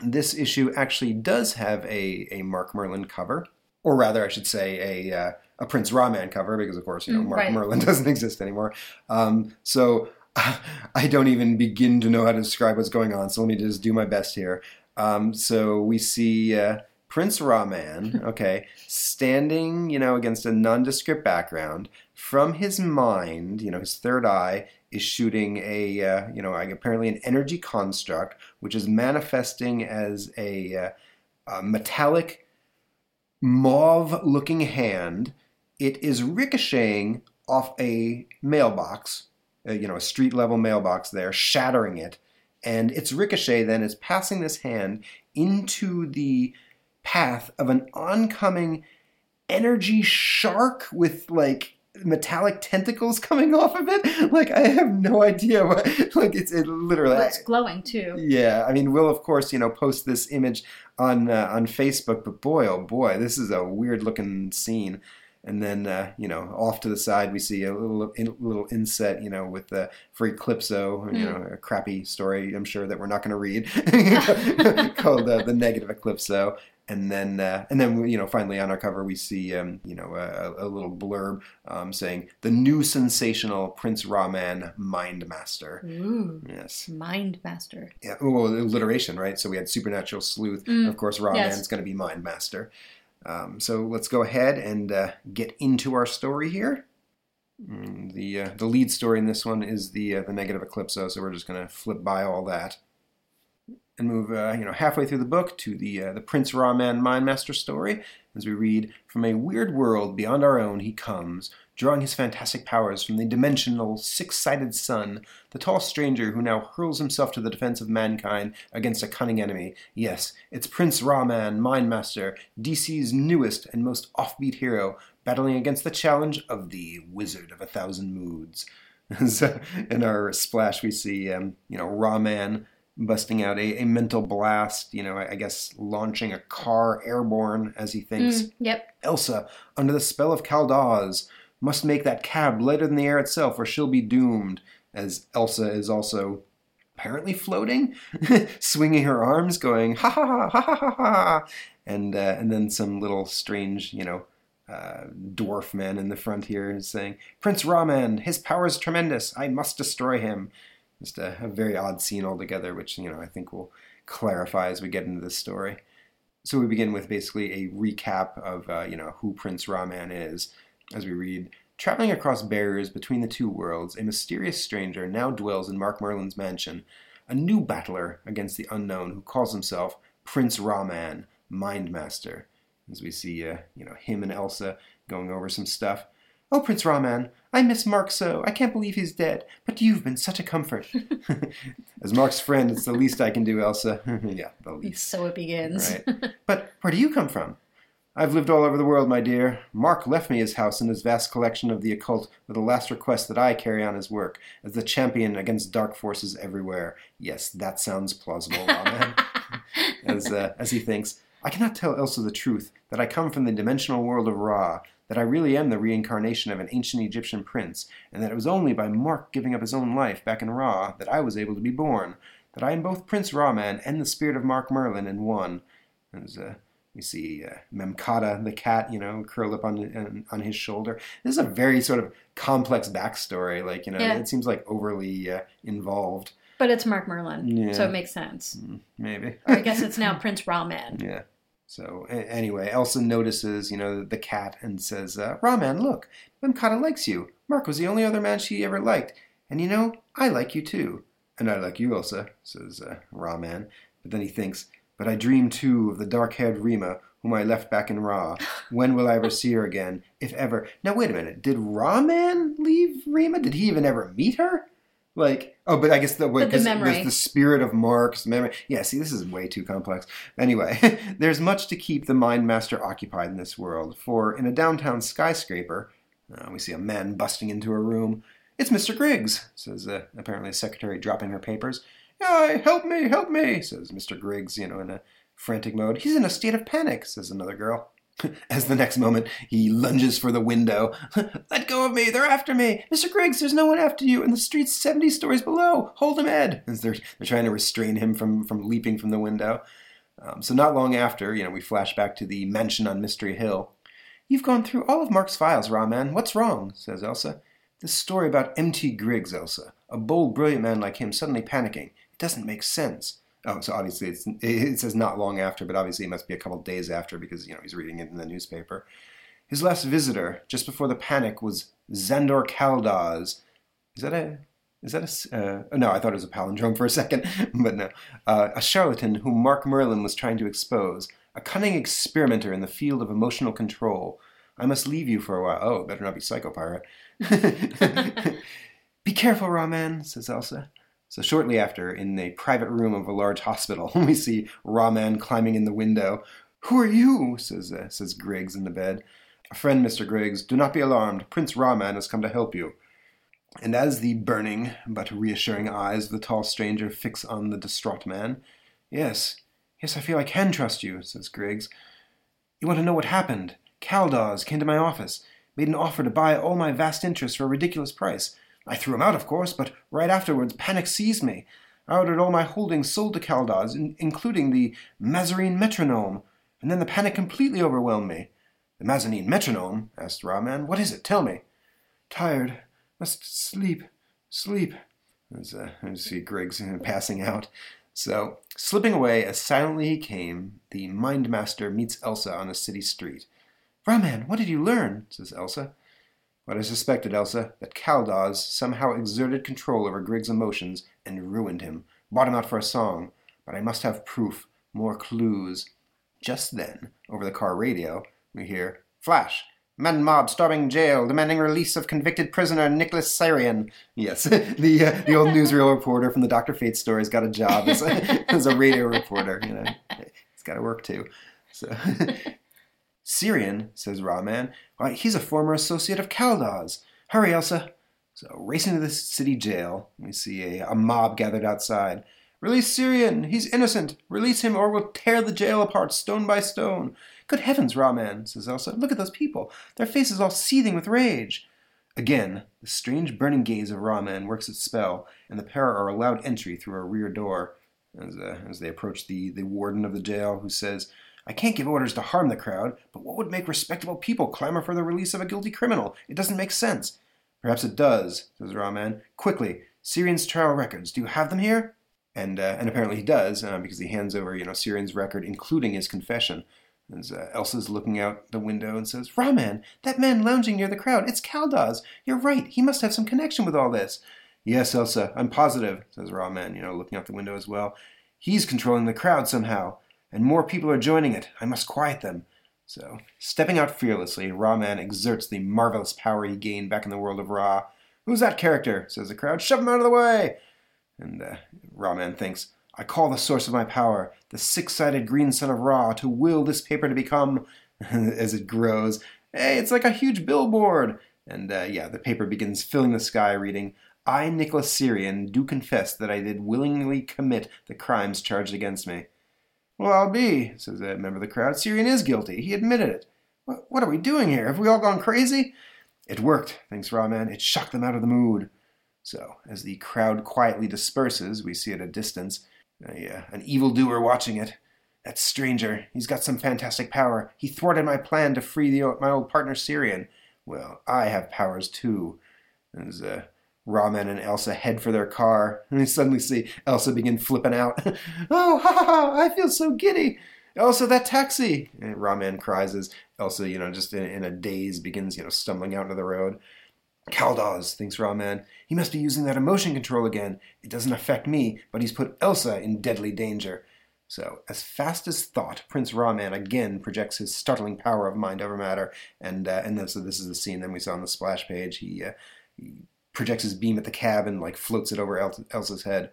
this issue actually does have a, a Mark Merlin cover, or rather, I should say, a, uh, a Prince Ra-Man cover, because of course, you know, Mm, Mark right. Merlin doesn't exist anymore. Um, so I don't even begin to know how to describe what's going on, so let me just do my best here. Um, so we see uh, Prince Ra-Man, okay, standing, you know, against a nondescript background. From his mind, you know, his third eye is shooting a, uh, you know, like apparently an energy construct, which is manifesting as a, uh, a metallic, mauve-looking hand. It is ricocheting off a mailbox, uh, you know, a street-level mailbox there, shattering it and its ricochet then is passing this hand into the path of an oncoming energy shark with like metallic tentacles coming off of it like i have no idea what like it's it literally Well, it's glowing too. yeah, I mean, we'll of course, you know, post this image on uh, on Facebook. But boy, oh boy, this is a weird looking scene. And then, uh, you know, off to the side, we see a little in, little inset, you know, with uh, for Eclipso, you Mm. know, a crappy story. I'm sure that we're not going to read called uh, the Negative Eclipso. And then, uh, and then, you know, finally on our cover, we see, um, you know, a, a little blurb um, saying the new sensational Prince Ra-Man Mind Master. Ooh. Yes. Mind Master. Yeah, well, alliteration, right? So we had supernatural sleuth. Mm, Of course, Raw yes. Going to be Mind Master. Um, so let's go ahead and uh, get into our story here. Mm, The uh, the lead story in this one is the uh, the negative Eclipso, so we're just going to flip by all that and move uh, you know halfway through the book to the uh, the Prince Ra-Man Mind Master story as we read from a weird world beyond our own he comes drawing his fantastic powers from the dimensional six-sided sun the tall stranger who now hurls himself to the defense of mankind against a cunning enemy yes it's Prince Ra-Man Mind Master DC's newest and most offbeat hero battling against the challenge of the Wizard of a Thousand Moods so in our splash we see um, you know Ra-Man busting out a, a mental blast, you know, I, I guess launching a car airborne as he thinks. Mm, yep. Elsa, under the spell of Kaldaz, must make that cab lighter than the air itself or she'll be doomed. As Elsa is also apparently floating, swinging her arms, going ha ha ha ha ha ha, ha. and uh, and then some little strange, you know, uh, dwarf man in the front here saying, "Prince Ra-Man, his power is tremendous. I must destroy him." Just a, a very odd scene altogether, which you know I think will clarify as we get into this story. So we begin with basically a recap of uh, you know who Prince Ra-Man is, as we read. Traveling across barriers between the two worlds, a mysterious stranger now dwells in Mark Merlin's mansion, a new battler against the unknown who calls himself Prince Ra-Man, Mind Master. As we see, uh, you know, him and Elsa going over some stuff. Oh, Prince Ra-Man, I miss Mark so. I can't believe he's dead, but you've been such a comfort. As Mark's friend, it's the least I can do, Elsa. yeah, the least. So it begins. Right. But where do you come from? I've lived all over the world, my dear. Mark left me his house and his vast collection of the occult with the last request that I carry on his work as the champion against dark forces everywhere. Yes, that sounds plausible, Ra-Man. as, uh, as he thinks, I cannot tell Elsa the truth that I come from the dimensional world of Ra, that I really am the reincarnation of an ancient Egyptian prince, and that it was only by Mark giving up his own life back in Ra that I was able to be born, that I am both Prince Ra-Man and the spirit of Mark Merlin in one. As uh, we see uh, Memkata, the cat, you know, curled up on, on on his shoulder. This is a very sort of complex backstory. Like, you know, Yeah. it seems like overly uh, involved. But it's Mark Merlin, Yeah. so it makes sense. Maybe. Or I guess it's now Prince Ra-Man. Yeah. So a- anyway, Elsa notices, you know, the cat and says, uh, "Ra-Man, look, Memkata likes you. Mark was the only other man she ever liked, and you know, I like you too, and I like you, Elsa," says uh, Ra-Man. But then he thinks, "But I dream too of the dark-haired Rima, whom I left back in Ra. When will I ever see her again, if ever?" Now wait a minute. Did Ra-Man leave Rima? Did he even ever meet her? Like, oh, but I guess the, wait, the memory. there's the spirit of Mark's memory. Yeah, see, this is way too complex. Anyway, there's much to keep the Mind Master occupied in this world, for in a downtown skyscraper, uh, we see a man busting into a room. It's Mr. Griggs, says uh, apparently a secretary dropping her papers. "Aye, help me, help me, says Mr. Griggs, you know, in a Frantic mode. He's in a state of panic, says another girl. As the next moment he lunges for the window. Let go of me! They're after me! Mr. Griggs, there's no one after you, and the street's 70 stories below! Hold him, Ed! As they're, they're trying to restrain him from, from leaping from the window. Um, so, not long after, you know, we flash back to the mansion on Mystery Hill. You've gone through all of Mark's files, Ra-Man. What's wrong? says Elsa. This story about M.T. Griggs, Elsa. A bold, brilliant man like him suddenly panicking. Doesn't make sense. Oh, so obviously it's, it says not long after, but obviously it must be a couple days after because, you know, he's reading it in the newspaper. His last visitor, just before the panic, was Zandor Kaldaz. Is that a is that a uh, no? I thought it was a palindrome for a second, but no. Uh, a charlatan whom Mark Merlin was trying to expose, a cunning experimenter in the field of emotional control. I must leave you for a while. Oh, better not be Psycho-Pirate. be careful, Ra-Man, says Elsa. So shortly after, in a private room of a large hospital, we see Ra-Man climbing in the window. Who are you? says uh, says Griggs in the bed. A friend, Mr. Griggs. Do not be alarmed. Prince Ra-Man has come to help you. And as the burning but reassuring eyes of the tall stranger fix on the distraught man, yes, yes, I feel I can trust you, says Griggs. You want to know what happened? Kaldaz came to my office, made an offer to buy all my vast interests for a ridiculous price. I threw him out, of course, but right afterwards panic seized me. I ordered all my holdings sold to Kaldaz, in- including the Mazarine metronome, and then the panic completely overwhelmed me. The Mazarine metronome? asked Ra-Man. What is it? Tell me. Tired. Must sleep. Sleep. As uh, I see Griggs passing out. So, slipping away as silently he came, the Mind Master meets Elsa on a city street. Ra-Man, what did you learn? says Elsa. What I suspected, Elsa, that Kaldaz somehow exerted control over Griggs' emotions and ruined him, bought him out for a song. But I must have proof, more clues. Just then, over the car radio, we hear Flash! Man mob storming jail, demanding release of convicted prisoner Nicholas Syrian. Yes, the uh, the old newsreel reporter from the Doctor Fate stories got a job as a, as a radio reporter. You know, he's got to work too. So, Syrian, says Ra-Man, why, he's a former associate of Kaldaz. Hurry, Elsa. So, racing to the city jail, we see a, a mob gathered outside. Release Syrian! He's innocent! Release him or we'll tear the jail apart stone by stone. Good heavens, Ra-Man, says Elsa. Look at those people. Their faces all seething with rage. Again, the strange burning gaze of Ra-Man works its spell, and the pair are allowed entry through a rear door. As, uh, as they approach the, the warden of the jail, who says, I can't give orders to harm the crowd, but what would make respectable people clamor for the release of a guilty criminal? It doesn't make sense. Perhaps it does, says Ra-Man. Quickly, Syrian's trial records. Do you have them here? And uh, and apparently he does, uh, because he hands over, you know, Syrian's record, including his confession. As uh, Elsa's looking out the window and says, Ra-Man, that man lounging near the crowd, it's Kaldaz. You're right, he must have some connection with all this. Yes, Elsa, I'm positive, says Ra-Man, you know, looking out the window as well. He's controlling the crowd somehow and more people are joining it. I must quiet them. So, stepping out fearlessly, Ra-Man exerts the marvelous power he gained back in the world of Ra. Who's that character? says the crowd. Shove him out of the way! And uh, Ra-Man thinks, I call the source of my power, the six sided green sun of Ra, to will this paper to become. As it grows, hey, it's like a huge billboard! And uh, yeah, the paper begins filling the sky, reading, I, Nicholas Syrian, do confess that I did willingly commit the crimes charged against me. Well, I'll be, says a member of the crowd. Syrian is guilty. He admitted it. What, what are we doing here? Have we all gone crazy? It worked, thinks Ra-Man. It shocked them out of the mood. So, as the crowd quietly disperses, we see at a distance a, uh, an evildoer watching it. That stranger, he's got some fantastic power. He thwarted my plan to free the, my old partner Syrian. Well, I have powers too. As uh, Ra-Man and Elsa head for their car, and we suddenly see Elsa begin flipping out. oh, ha ha ha! I feel so giddy. Elsa, that taxi! And Ra-Man cries as Elsa, you know, just in, in a daze, begins, you know, stumbling out into the road. Kaldaz, thinks Ra-Man. He must be using that emotion control again. It doesn't affect me, but he's put Elsa in deadly danger. So, as fast as thought, Prince Ra-Man again projects his startling power of mind over matter, and uh, and so this is the scene that we saw on the splash page. He, uh, he projects his beam at the cab and like floats it over El- Elsa's head.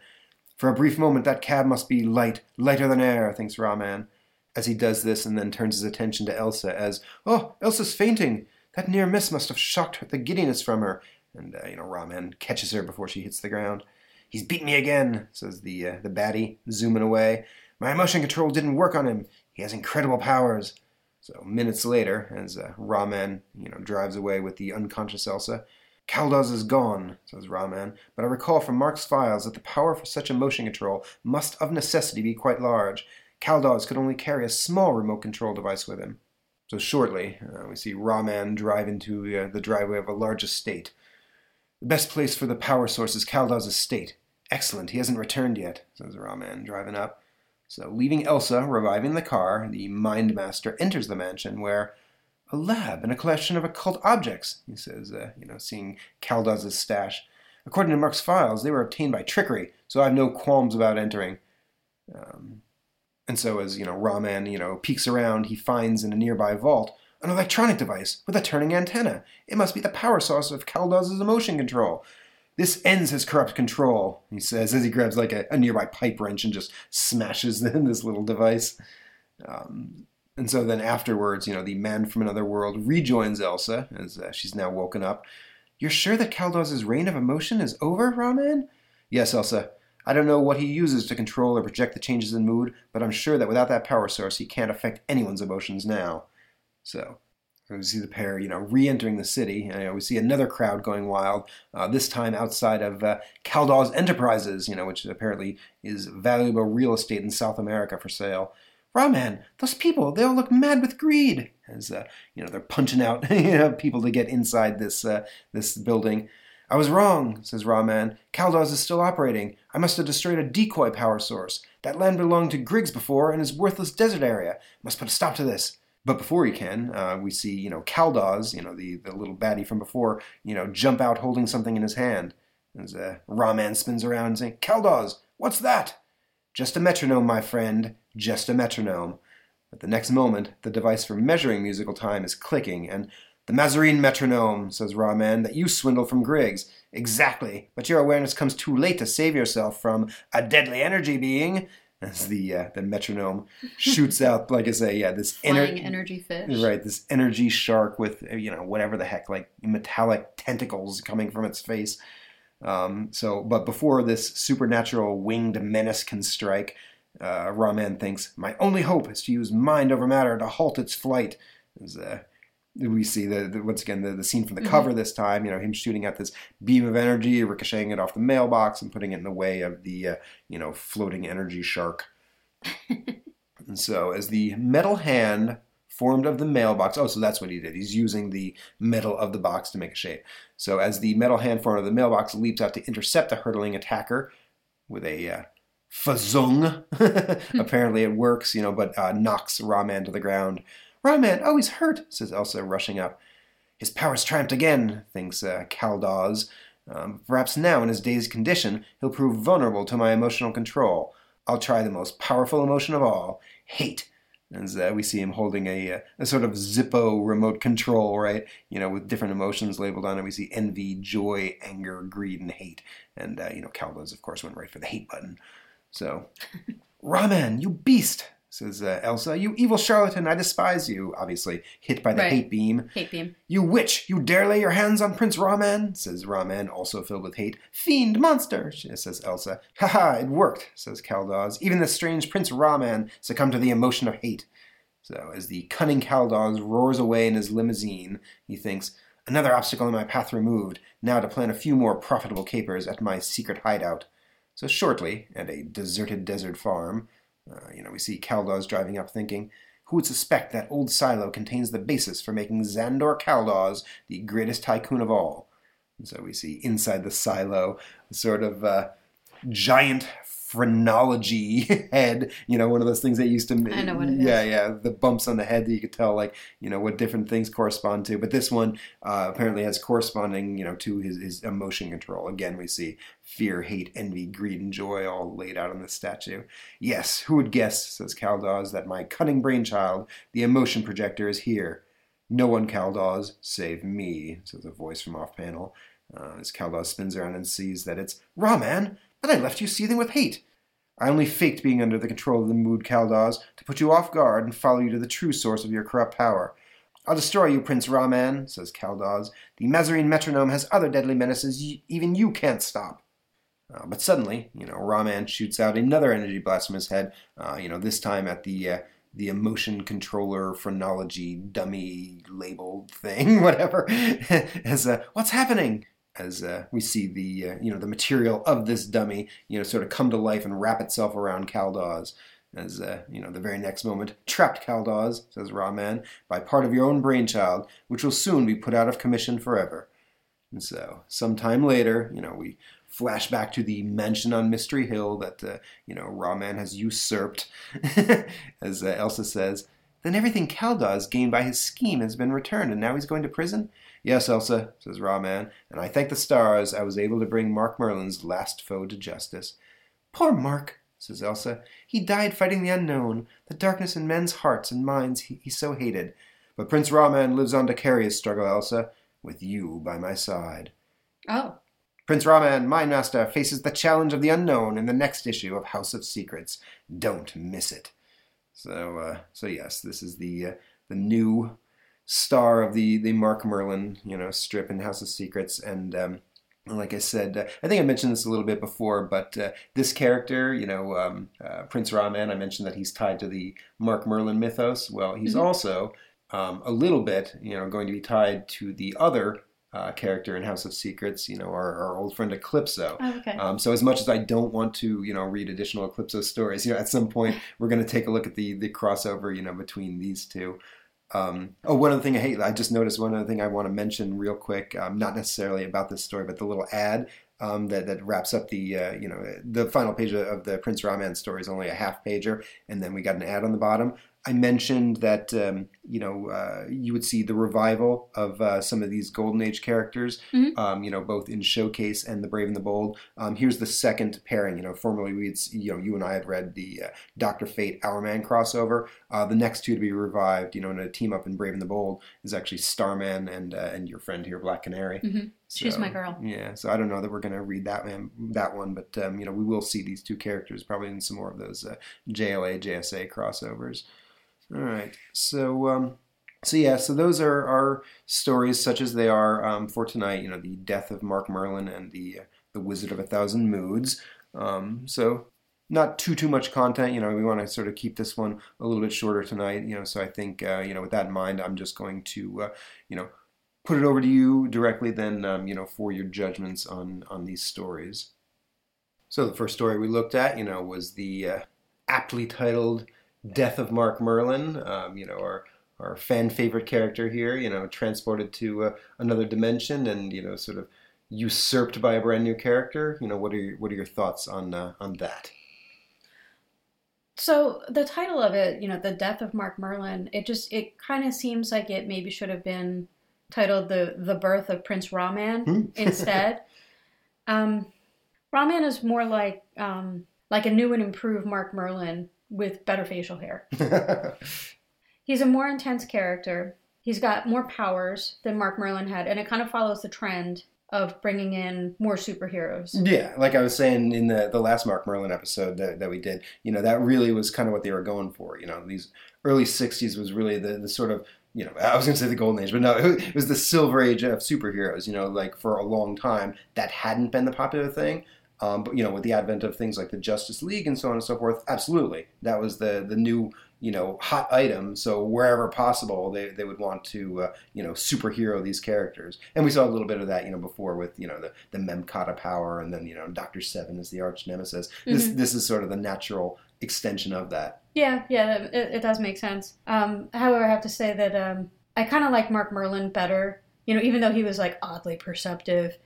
For a brief moment, that cab must be light, lighter than air, thinks Ra-Man. As he does this, and then turns his attention to Elsa, as oh, Elsa's fainting. That near miss must have shocked the giddiness from her. And uh, you know, Ra-Man catches her before she hits the ground. He's beat me again, says the uh, the baddie, zooming away. My emotion control didn't work on him. He has incredible powers. So minutes later, as uh, Ra-Man, you know, drives away with the unconscious Elsa, Kaldaz is gone, says Ra-Man, but I recall from Mark's files that the power for such a motion control must of necessity be quite large. Kaldaz could only carry a small remote control device with him. So shortly, uh, we see Ra-Man drive into uh, the driveway of a large estate. The best place for the power source is Kaldaz's estate. Excellent, he hasn't returned yet, says Ra-Man, driving up. So, leaving Elsa reviving the car, the Mind Master enters the mansion where a lab and a collection of occult objects, he says, uh, you know, seeing Kaldaz's stash. According to Mark's files, they were obtained by trickery, so I have no qualms about entering. Um, and so, as you know, Ra-Man, you know, peeks around, he finds in a nearby vault an electronic device with a turning antenna. It must be the power source of Kaldaz's emotion control. This ends his corrupt control, he says as he grabs like a, a nearby pipe wrench and just smashes in this little device. Um, and so then afterwards, you know, the man from another world rejoins Elsa as uh, she's now woken up. You're sure that Kaldaz's reign of emotion is over, Ra-Man? Yes, Elsa. I don't know what he uses to control or project the changes in mood, but I'm sure that without that power source, he can't affect anyone's emotions now. So, we see the pair, you know, re-entering the city. And, we see another crowd going wild. Uh, this time outside of uh, Enterprises, you know, which apparently is valuable real estate in South America for sale. Ra-Man, those people, they all look mad with greed. As uh, you know, they're punching out people to get inside this uh, this building. I was wrong, says Ra-Man. Kaldaz is still operating. I must have destroyed a decoy power source. That land belonged to Griggs before and is worthless desert area. Must put a stop to this. But before he can, uh, we see, you know, Kaldaz, you know, the, the little baddie from before, you know, jump out holding something in his hand. As uh, Ra-Man spins around and saying, Kaldaz, what's that? Just a metronome, my friend, just a metronome. At the next moment, the device for measuring musical time is clicking, and the Mazarine metronome, says Ra-Man, that you swindle from Griggs. Exactly, but your awareness comes too late to save yourself from a deadly energy being. As the uh, the metronome shoots out, like I say, yeah, this ener- energy fish. Right, this energy shark with you know whatever the heck, like metallic tentacles coming from its face. Um, so, but before this supernatural winged menace can strike, uh, Ra-Man thinks, "My only hope is to use mind over matter to halt its flight." As, uh, we see the, the once again the, the scene from the cover this time, you know, him shooting at this beam of energy, ricocheting it off the mailbox, and putting it in the way of the uh, you know floating energy shark. and so, as the metal hand formed of the mailbox, oh, so that's what he did. He's using the metal of the box to make a shape. So, as the metal hand formed of the mailbox leaps out to intercept the hurtling attacker with a uh, fazung, apparently it works, you know, but uh, knocks Ra-Man to the ground. Ra-Man, oh, he's hurt, says Elsa, rushing up. His powers triumphed again, thinks uh, Kaldaz. Um, perhaps now, in his dazed condition, he'll prove vulnerable to my emotional control. I'll try the most powerful emotion of all hate. As uh, we see him holding a, uh, a sort of Zippo remote control, right? You know, with different emotions labeled on it. We see envy, joy, anger, greed, and hate. And, uh, you know, Kaldaz, of course, went right for the hate button. So, Ra-Man, you beast, says uh, Elsa. You evil charlatan, I despise you. Obviously, hit by the Right. hate beam. Hate beam. You witch, you dare lay your hands on Prince Ra-Man, says Ra-Man, also filled with hate. Fiend, monster, says Elsa. Ha ha, it worked, says Kaldaz. Even the strange Prince Ra-Man succumbed to the emotion of hate. So, as the cunning Kaldaz roars away in his limousine, he thinks, Another obstacle in my path removed, now to plan a few more profitable capers at my secret hideout. So, shortly, at a deserted desert farm, uh, you know, we see Kaldaz driving up thinking, who would suspect that old silo contains the basis for making Xandor Kaldaz the greatest tycoon of all? And so we see inside the silo sort of uh, giant phrenology head, you know, one of those things that used to I know what it yeah, is. yeah, the bumps on the head that you could tell like, you know, what different things correspond to. But this one uh, apparently has corresponding, you know, to his, his emotion control. Again, we see fear, hate, envy, greed, and joy all laid out on the statue. Yes, who would guess, says Kaldaz, that my cunning brainchild, the emotion projector, is here. No one, Kaldaz, save me, says a voice from off panel. Uh, as Kaldaz spins around and sees that it's Ra-Man, but I left you seething with hate. I only faked being under the control of the mood, Kaldaz, to put you off guard and follow you to the true source of your corrupt power. I'll destroy you, Prince Ra-Man, says Kaldaz. The Mazarine metronome has other deadly menaces y- even you can't stop. Uh, but suddenly, you know, Ra-Man shoots out another energy blast from his head. Uh, you know, this time at the uh, the emotion controller phrenology dummy label thing, whatever. As uh, what's happening? As uh, we see the uh, you know the material of this dummy, you know, sort of come to life and wrap itself around Kaldaz. As uh, you know, the very next moment, trapped Kaldaz, says Ra-Man by part of your own brainchild, which will soon be put out of commission forever. And so, sometime later, you know, we flash back to the mansion on Mystery Hill that, uh, you know, Ra-Man has usurped. As uh, Elsa says, then everything Kaldaz gained by his scheme has been returned, and now he's going to prison? Yes, Elsa, says Ra-Man, and I thank the stars I was able to bring Mark Merlin's last foe to justice. Poor Mark, says Elsa. He died fighting the unknown, the darkness in men's hearts and minds he, he so hated. But Prince Ra-Man lives on to carry his struggle, Elsa, with you by my side. Oh. Prince Ra-Man, Mind Master, faces the challenge of the unknown in the next issue of House of Secrets. Don't miss it. So, uh, so yes, this is the uh, the new star of the the Mark Merlin, you know, strip in House of Secrets, and um, like I said, uh, I think I mentioned this a little bit before, but uh, this character, you know, um, uh, Prince Ra-Man, I mentioned that he's tied to the Mark Merlin mythos. Well, he's Mhm. also um, a little bit, you know, going to be tied to the other uh, character in House of Secrets, you know, our, our old friend Eclipso. Oh, okay. Um, so as much as I don't want to, you know, read additional Eclipso stories, you know, at some point we're going to take a look at the the crossover, you know, between these two. Um, oh, one other thing I hate, I just noticed one other thing I want to mention real quick, um, not necessarily about this story, but the little ad um, that, that wraps up the, uh, you know, the final page of the Prince Ra-Man story is only a half pager, and then we got an ad on the bottom. I mentioned that, um, you know, uh, you would see the revival of uh, some of these Golden Age characters, Mhm. um, you know, both in Showcase and The Brave and the Bold. Um, here's the second pairing. You know, formerly we had, s- you know, you and I had read the uh, Doctor Fate Hourman crossover. Uh, the next two to be revived, you know, in a team up in Brave and the Bold is actually Starman and uh, and your friend here, Black Canary. Mhm. She's my girl. Yeah, so I don't know that we're going to read that man, that one, but um, you know, we will see these two characters probably in some more of those uh, JLA JSA crossovers. All right, so um, so yeah, so those are our stories, such as they are um, for tonight. You know, the death of Mark Merlin and the the Wizard of a Thousand Moods. Um, so not too too much content. You know, we want to sort of keep this one a little bit shorter tonight. You know, so I think uh, you know with that in mind, I'm just going to uh, you know put it over to you directly then um, you know for your judgments on on these stories so the first story we looked at you know was the uh, aptly titled death of mark merlin um, you know our our fan favorite character here you know transported to uh, another dimension and you know sort of usurped by a brand new character you know what are your, what are your thoughts on uh, on that So the title of it, you know, the death of Mark Merlin, it just it kind of seems like it maybe should have been titled the the birth of Prince Ra-Man Hmm? instead. um, Ra-Man is more like um, like a new and improved Mark Merlin with better facial hair. He's a more intense character. He's got more powers than Mark Merlin had, and it kind of follows the trend of bringing in more superheroes. Yeah, like I was saying in the, the last Mark Merlin episode that, that we did, you know, that really was kind of what they were going for. You know, these early 60s was really the, the sort of, you know, I was going to say the golden age, but no, it was the silver age of superheroes, you know, like for a long time that hadn't been the popular thing. Um, but, you know, with the advent of things like the Justice League and so on and so forth, absolutely. That was the, the new, you know, hot item. So wherever possible, they, they would want to, uh, you know, superhero these characters. And we saw a little bit of that, you know, before with, you know, the, the Memkata power and then, you know, Doctor Seven is the arch nemesis. This, this is sort of the natural extension of that. Yeah, yeah, it, it does make sense. Um, however, I have to say that um, I kind of like Mark Merlin better. You know, even though he was like oddly perceptive,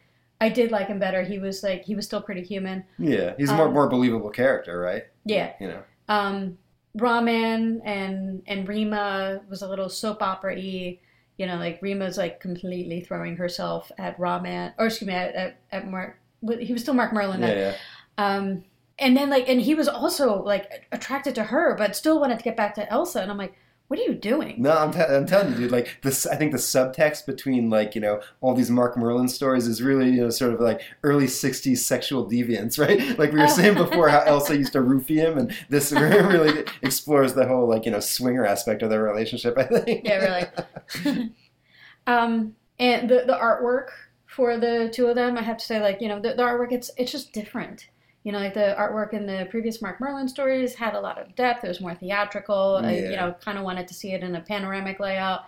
I did like him better. He was like he was still pretty human. Yeah. He's a more, Um, more believable character, right? Yeah. You know. Um, Ra-Man and and Rima was a little soap opera y. You know, like Rima's like completely throwing herself at Ra-Man, or excuse me, at, at, at Mark. He was still Mark Merlin. Yeah, then. yeah. Um, and then like, and he was also like attracted to her, but still wanted to get back to Elsa. And I'm like, what are you doing? No, I'm, t- I'm telling you, dude. Like this, I think the subtext between like you know all these Mark Merlin stories is really you know sort of like early '60s sexual deviance, right? Like we were saying before, how Elsa used to roofie him, and this really explores the whole like you know swinger aspect of their relationship. I think. Yeah, really. um, and the the artwork for the two of them. I have to say, like you know, the, the artwork it's it's just different. You know, like the artwork in the previous Mark Merlin stories had a lot of depth. It was more theatrical. I, you know, kind of wanted to see it in a panoramic layout.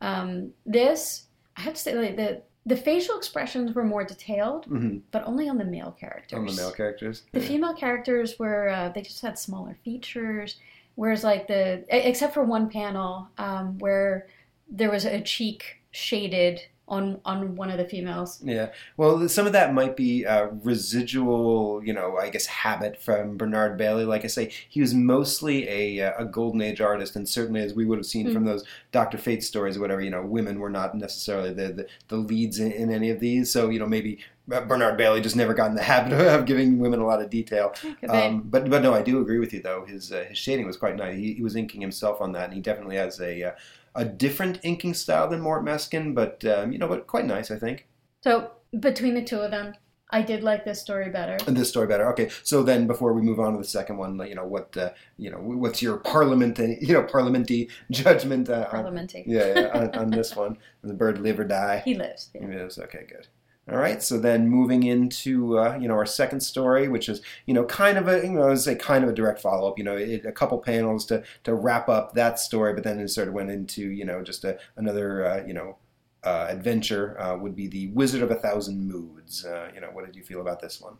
Um, this, I have to say, like the the facial expressions were more detailed, hmm but only on the male characters. On the male characters. The Yeah. female characters were uh, they just had smaller features, whereas like the except for one panel um, where there was a cheek shaded on on one of the females. Yeah. Well, some of that might be uh, residual, you know, I guess habit from Bernard Bailey. Like I say, he was mostly a, uh, a golden age artist, and certainly, as we would have seen from those Doctor Fate stories or whatever, you know, women were not necessarily the the, the leads in, in any of these. So, you know, maybe uh, Bernard Bailey just never got in the habit of giving women a lot of detail. Um, but but no, I do agree with you though. His uh, his shading was quite nice. He, he was inking himself on that, and he definitely has a uh, a different inking style than Mort Meskin, but um, you know, but quite nice, I think. so between the two of them, I did like this story better. This story better. Okay, so then before we move on to the second one, you know what uh, you know what's your parliament you know parliamenty judgment uh, on, yeah, yeah on, on this one? The bird live or die. He lives. yeah. Yes. Okay. Good. All right. So then moving into uh, you know our second story, which is you know kind of a you know I would say kind of a direct follow up. You know, it, a couple panels to to wrap up that story, but then it sort of went into you know just a, another uh, you know. Uh, adventure uh, would be the Wizard of a Thousand Moods. Uh, you know, what did you feel about this one?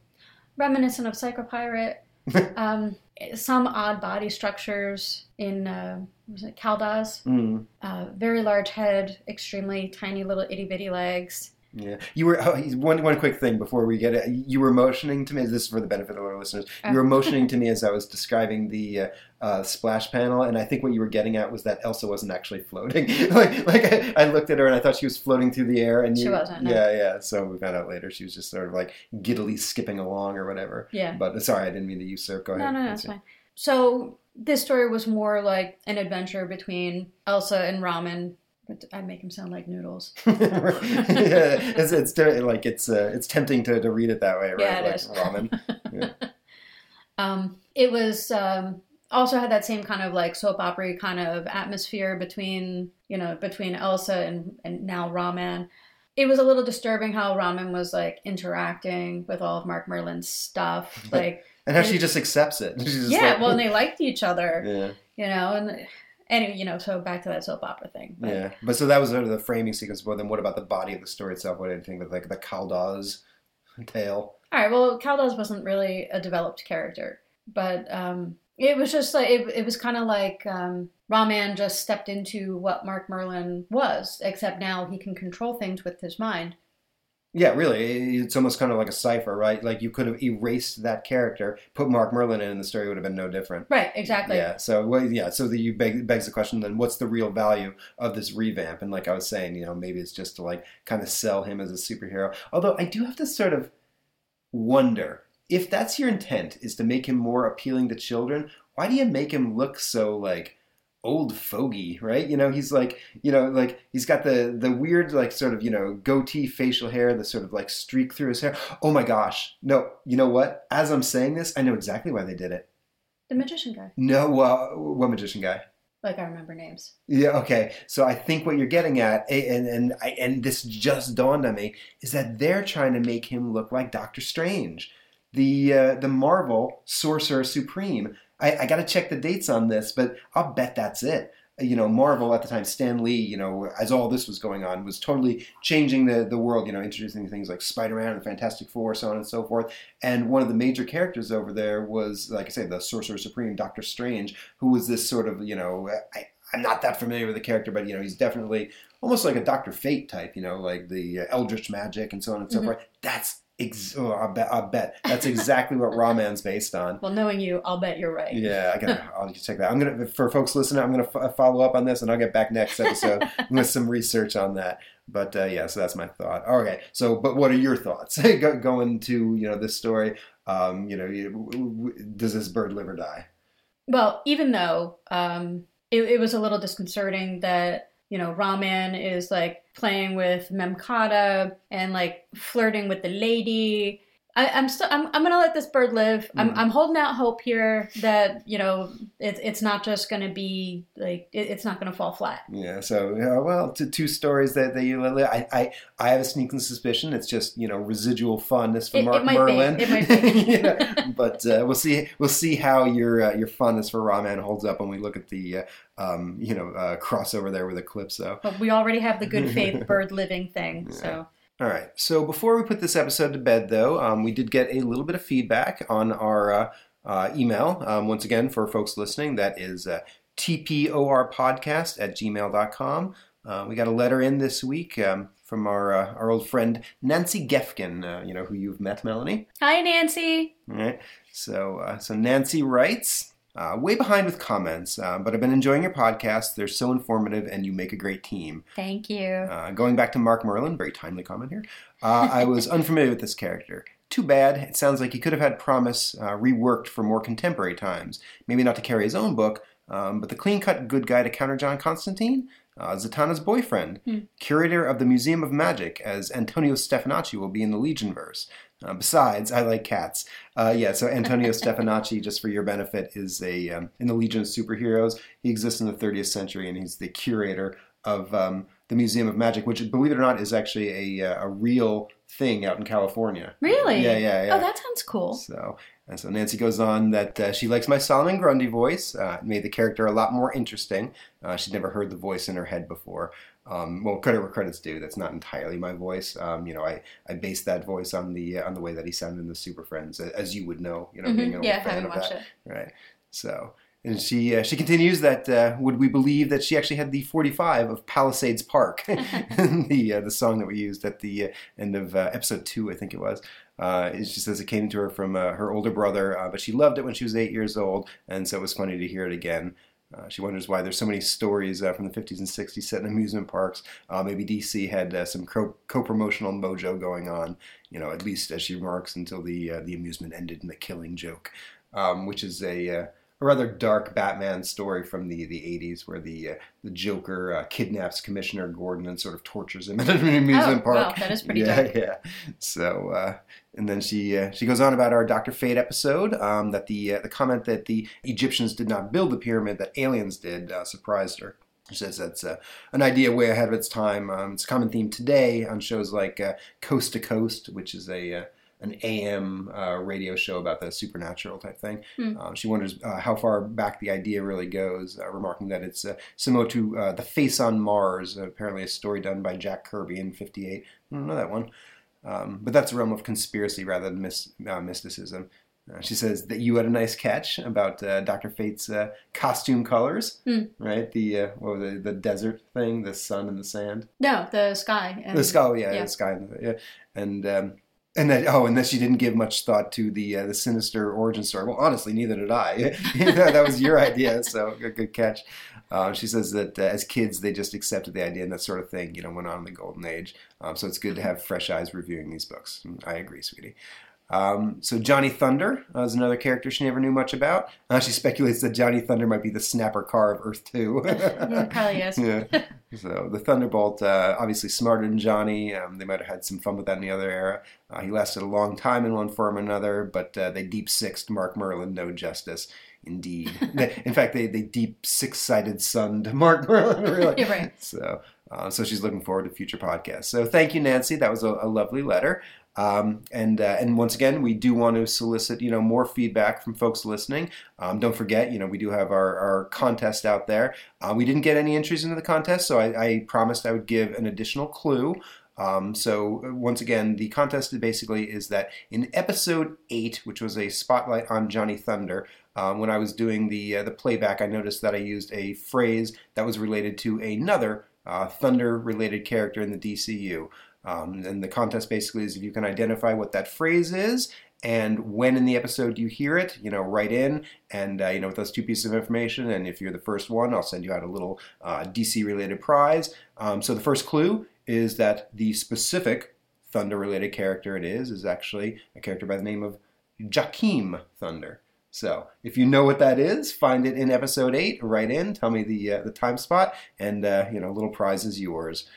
Reminiscent of Psycho-Pirate. um, some odd body structures in uh, was it Kaldaz. Mm. Uh, very large head, extremely tiny little itty bitty legs. Yeah, you were oh, one one quick thing before we get it. You were motioning to me. This is for the benefit of our listeners. You were motioning to me as I was describing the uh, uh, splash panel, and I think what you were getting at was that Elsa wasn't actually floating. like, like I, I looked at her and I thought she was floating through the air, and She wasn't, no. Yeah, yeah. So we found out later she was just sort of like giddily skipping along or whatever. Yeah. But sorry, I didn't mean to usurp. Go No, ahead. no, no, it's fine. So this story was more like an adventure between Elsa and Ramen. But I make him sound like noodles. yeah, it's, it's like it's uh, it's tempting to, to read it that way, right? Yeah, it like is. ramen. Yeah. Um, it was um, also had that same kind of like soap opera kind of atmosphere between you know between Elsa and and now Ramen. It was a little disturbing how Ramen was like interacting with all of Mark Merlin's stuff. Like, And how she just accepts it. Yeah, like- well, and they liked each other, yeah. you know, and anyway, you know, so back to that soap opera thing. But Yeah, but so that was sort of the framing sequence. But then, what about the body of the story itself? What did you think of like the Kaldaz tale? All right. Well, Kaldaz wasn't really a developed character, but um, it was just like it, it was kind of like um, Ra-Man just stepped into what Mark Merlin was, except now he can control things with his mind. Yeah, really, it's almost kind of like a cipher, right? Like you could have erased that character, put Mark Merlin in, and the story would have been no different. Right. Exactly. Yeah. So well, yeah. So the, you beg, begs the question then: What's the real value of this revamp? And like I was saying, you know, maybe it's just to like kind of sell him as a superhero. Although I do have to sort of wonder if that's your intent is to make him more appealing to children. Why do you make him look so like old fogey, right? You know, he's like, you know, like he's got the the weird like sort of you know goatee facial hair, the sort of like streak through his hair. Oh my gosh, no! You know what? As I'm saying this, I know exactly why they did it. The magician guy. No, uh, what magician guy? Like I remember names. Yeah. Okay. So I think what you're getting at, and and I, and this just dawned on me, is that they're trying to make him look like Doctor Strange, the uh, the Marvel Sorcerer Supreme. I, I got to check the dates on this, but I'll bet that's it. You know, Marvel at the time, Stan Lee, you know, as all this was going on, was totally changing the, the world, you know, introducing things like Spider Man and the Fantastic Four, so on and so forth. And one of the major characters over there was, like I say, the Sorcerer Supreme, Doctor Strange, who was this sort of, you know, I, I'm not that familiar with the character, but you know, he's definitely almost like a Doctor Fate type, you know, like the Eldritch magic and so on and so Mhm. forth. That's ex- oh, I bet, I bet that's exactly what Ra-Man's based on. Well, knowing you, I'll bet you're right. Yeah, I gotta. I'll check that. I'm gonna for folks listening. I'm gonna f- follow up on this, and I'll get back next episode with some research on that. But uh, yeah, so that's my thought. Okay, so but what are your thoughts Go, going to you know this story? Um, you know, you, w- w- does this bird live or die? Well, even though um, it, it was a little disconcerting that you know Ra-Man is like playing with Memkata and like flirting with the lady. I, I'm still. I'm, I'm gonna let this bird live. I'm, Mm. I'm holding out hope here that you know it's it's not just gonna be like it, it's not gonna fall flat. Yeah, so yeah, well, t- two stories that, that you live. I, I I have a sneaking suspicion it's just you know residual fondness for It- it Mark be. Merlin. It might be. You know, but uh, we'll see we'll see how your uh, your fondness for Ra-Man holds up when we look at the uh, um, you know uh, crossover there with Eclipso. But we already have the good faith bird living thing. So All right. So before we put this episode to bed, though, um, we did get a little bit of feedback on our uh, uh, email. Um, once again, for folks listening, that is uh, tporpodcast at gmail.com. Uh, we got a letter in this week um, from our uh, our old friend Nancy Gefkin, uh, you know, who you've met, Melanie. hi Nancy. All right. So, uh, so Nancy writes, uh, way behind with comments, uh, but I've been enjoying your podcast. They're so informative, and you make a great team. Thank you. Uh, going back to Mark Merlin, very timely comment here. Uh, I was unfamiliar with this character. Too bad. It sounds like he could have had Promise uh, reworked for more contemporary times. Maybe not to carry his own book, um, but the clean cut good guy to counter John Constantine? Uh, Zatanna's boyfriend, Hmm. curator of the Museum of Magic, as Antonio Stefanacci will be in the Legion verse. Uh, besides, I like cats. Uh, yeah, so Antonio Stefanacci, just for your benefit, is a um, in the Legion of Superheroes. He exists in the 30th century, and he's the curator of um, the Museum of Magic, which, believe it or not, is actually a, uh, a real thing out in California. Really? Yeah, yeah, yeah. Oh, that sounds cool. So, and so Nancy goes on that uh, she likes my Solomon Grundy voice. Uh, it made the character a lot more interesting. Uh, she'd never heard the voice in her head before. Um, well, credit where credit's due. That's not entirely my voice. Um, you know, I, I based that voice on the uh, on the way that he sounded in the Super Friends, as you would know. You know, being an Mhm. old Yeah, fan of watched that. it. Right. So, and she uh, she continues that uh, would we believe that she actually had the 45 of Palisades Park, the uh, the song that we used at the uh, end of uh, episode two, I think it was. Uh, it says it came to her from uh, her older brother, uh, but she loved it when she was eight years old, and so it was funny to hear it again. Uh, she wonders why there's so many stories uh, from the 50s and 60s set in amusement parks. Uh, maybe DC had uh, some co- co-promotional mojo going on, you know, at least as she remarks, until the uh, the amusement ended in the killing joke, um, which is a, uh, a rather dark Batman story from the, the 80s, where the uh, the Joker uh, kidnaps Commissioner Gordon and sort of tortures him in an amusement Oh, park. wow, that is pretty yeah, dark. Yeah, So, uh, and then she uh, she goes on about our Doctor Fate episode um, that the uh, the comment that the Egyptians did not build the pyramid that aliens did uh, surprised her. She says that's uh, an idea way ahead of its time. Um, it's a common theme today on shows like uh, Coast to Coast, which is a uh, an AM uh, radio show about the supernatural type thing. Uh, she wonders uh, how far back the idea really goes, uh, remarking that it's uh, similar to uh, The Face on Mars, apparently a story done by Jack Kirby in '58. I don't know that one. Um, but that's a realm of conspiracy rather than mis- uh, mysticism. Uh, she says that you had a nice catch about uh, Dr. Fate's uh, costume colors, Hmm. right? The uh, what was it, the desert thing, the sun and the sand, No, the sky. And, the sky, yeah, yeah. the sky, and yeah, and um, and that oh, and that she didn't give much thought to the uh, the sinister origin story. Well, honestly, neither did I. that was your idea, so good, good catch. Uh, she says that uh, as kids, they just accepted the idea and that sort of thing, you know, went on in the golden age. Um, so it's good to have fresh eyes reviewing these books. I agree, sweetie. Um, so Johnny Thunder uh, is another character she never knew much about. Uh, she speculates that Johnny Thunder might be the Snapper Carr of Earth 2. Yeah, probably is. yeah. So the Thunderbolt, uh, obviously smarter than Johnny. Um, they might have had some fun with that in the other era. Uh, he lasted a long time in one form or another, but uh, they deep sixed Mark Merlin no justice. Indeed. In fact, they, they deep six sided sunned Mark Merlin, really. Right. So, uh, so she's looking forward to future podcasts. So thank you, Nancy. That was a, a lovely letter. Um, and uh, and once again, we do want to solicit you know more feedback from folks listening. Um, don't forget, you know, we do have our, our contest out there. Uh, we didn't get any entries into the contest, so I, I promised I would give an additional clue. Um, so uh, once again, the contest basically is that in episode eight, which was a spotlight on Johnny Thunder, um, when I was doing the uh, the playback, I noticed that I used a phrase that was related to another uh, Thunder-related character in the DCU. Um, and the contest basically is if you can identify what that phrase is and when in the episode you hear it, you know, write in and, uh, you know, with those two pieces of information. And if you're the first one, I'll send you out a little uh, DC related prize. Um, so the first clue is that the specific Thunder related character it is is actually a character by the name of Jakeem Thunder. So if you know what that is, find it in episode eight. Write in, tell me the uh, the time spot, and uh, you know, little prize is yours.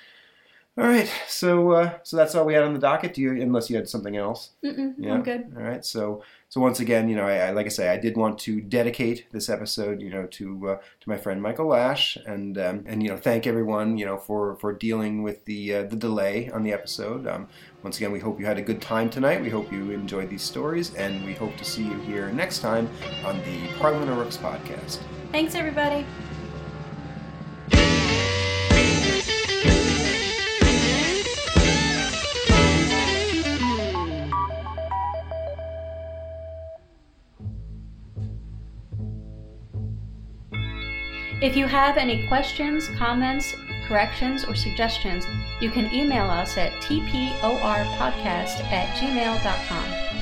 All right, so uh, so that's all we had on the docket. Do you, unless you had something else? Mm-mm, Yeah. I'm good. All right, so so once again, you know, I, I like I say, I did want to dedicate this episode, you know, to uh, to my friend Michael Lash, and um, and you know, thank everyone, you know, for for dealing with the uh, the delay on the episode. Um, once again, we hope you had a good time tonight. We hope you enjoyed these stories, and we hope to see you here next time on the Parliament of Rooks podcast. Thanks, everybody. If you have any questions, comments, corrections, or suggestions, you can email us at tporpodcast at gmail.com.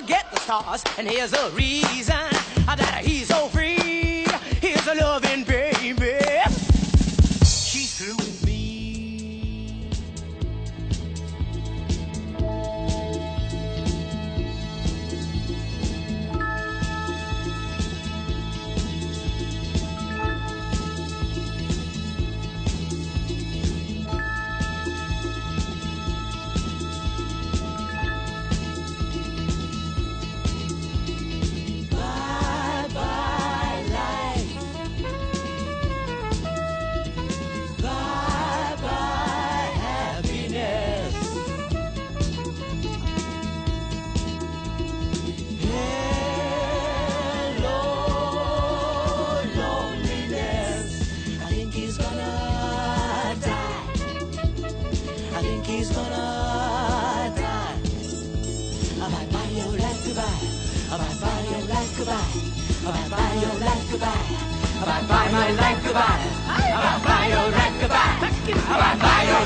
Forget the stars, and here's the reason that he's so free. Here's a loving baby. She's through goodbye. Bye bye, my life goodbye. Bye bye, your life goodbye. Bye bye, your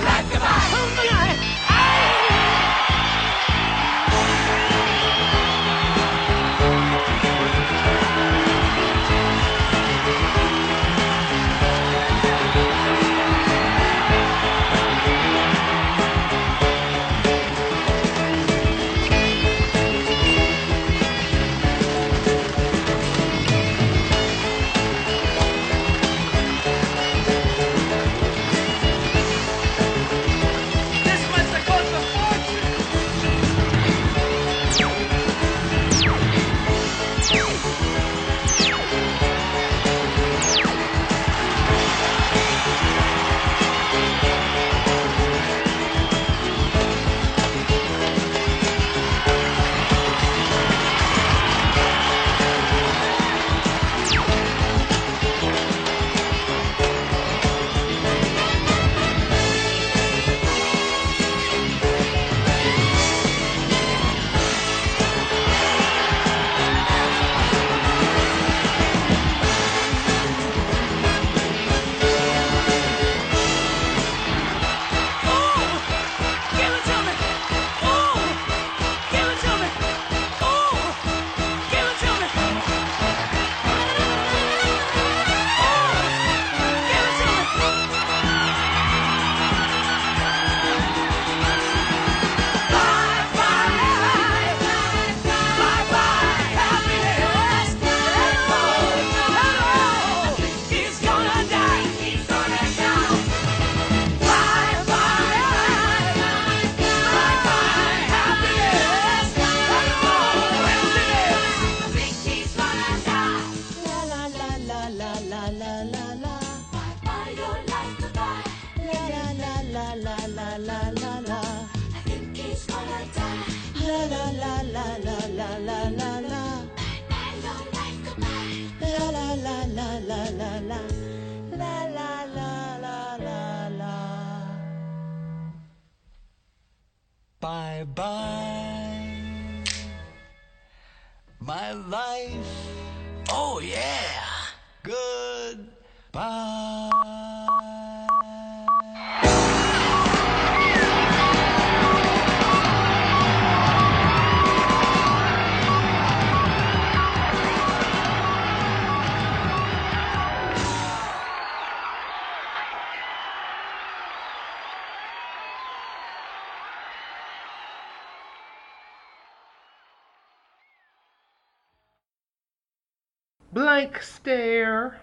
stare.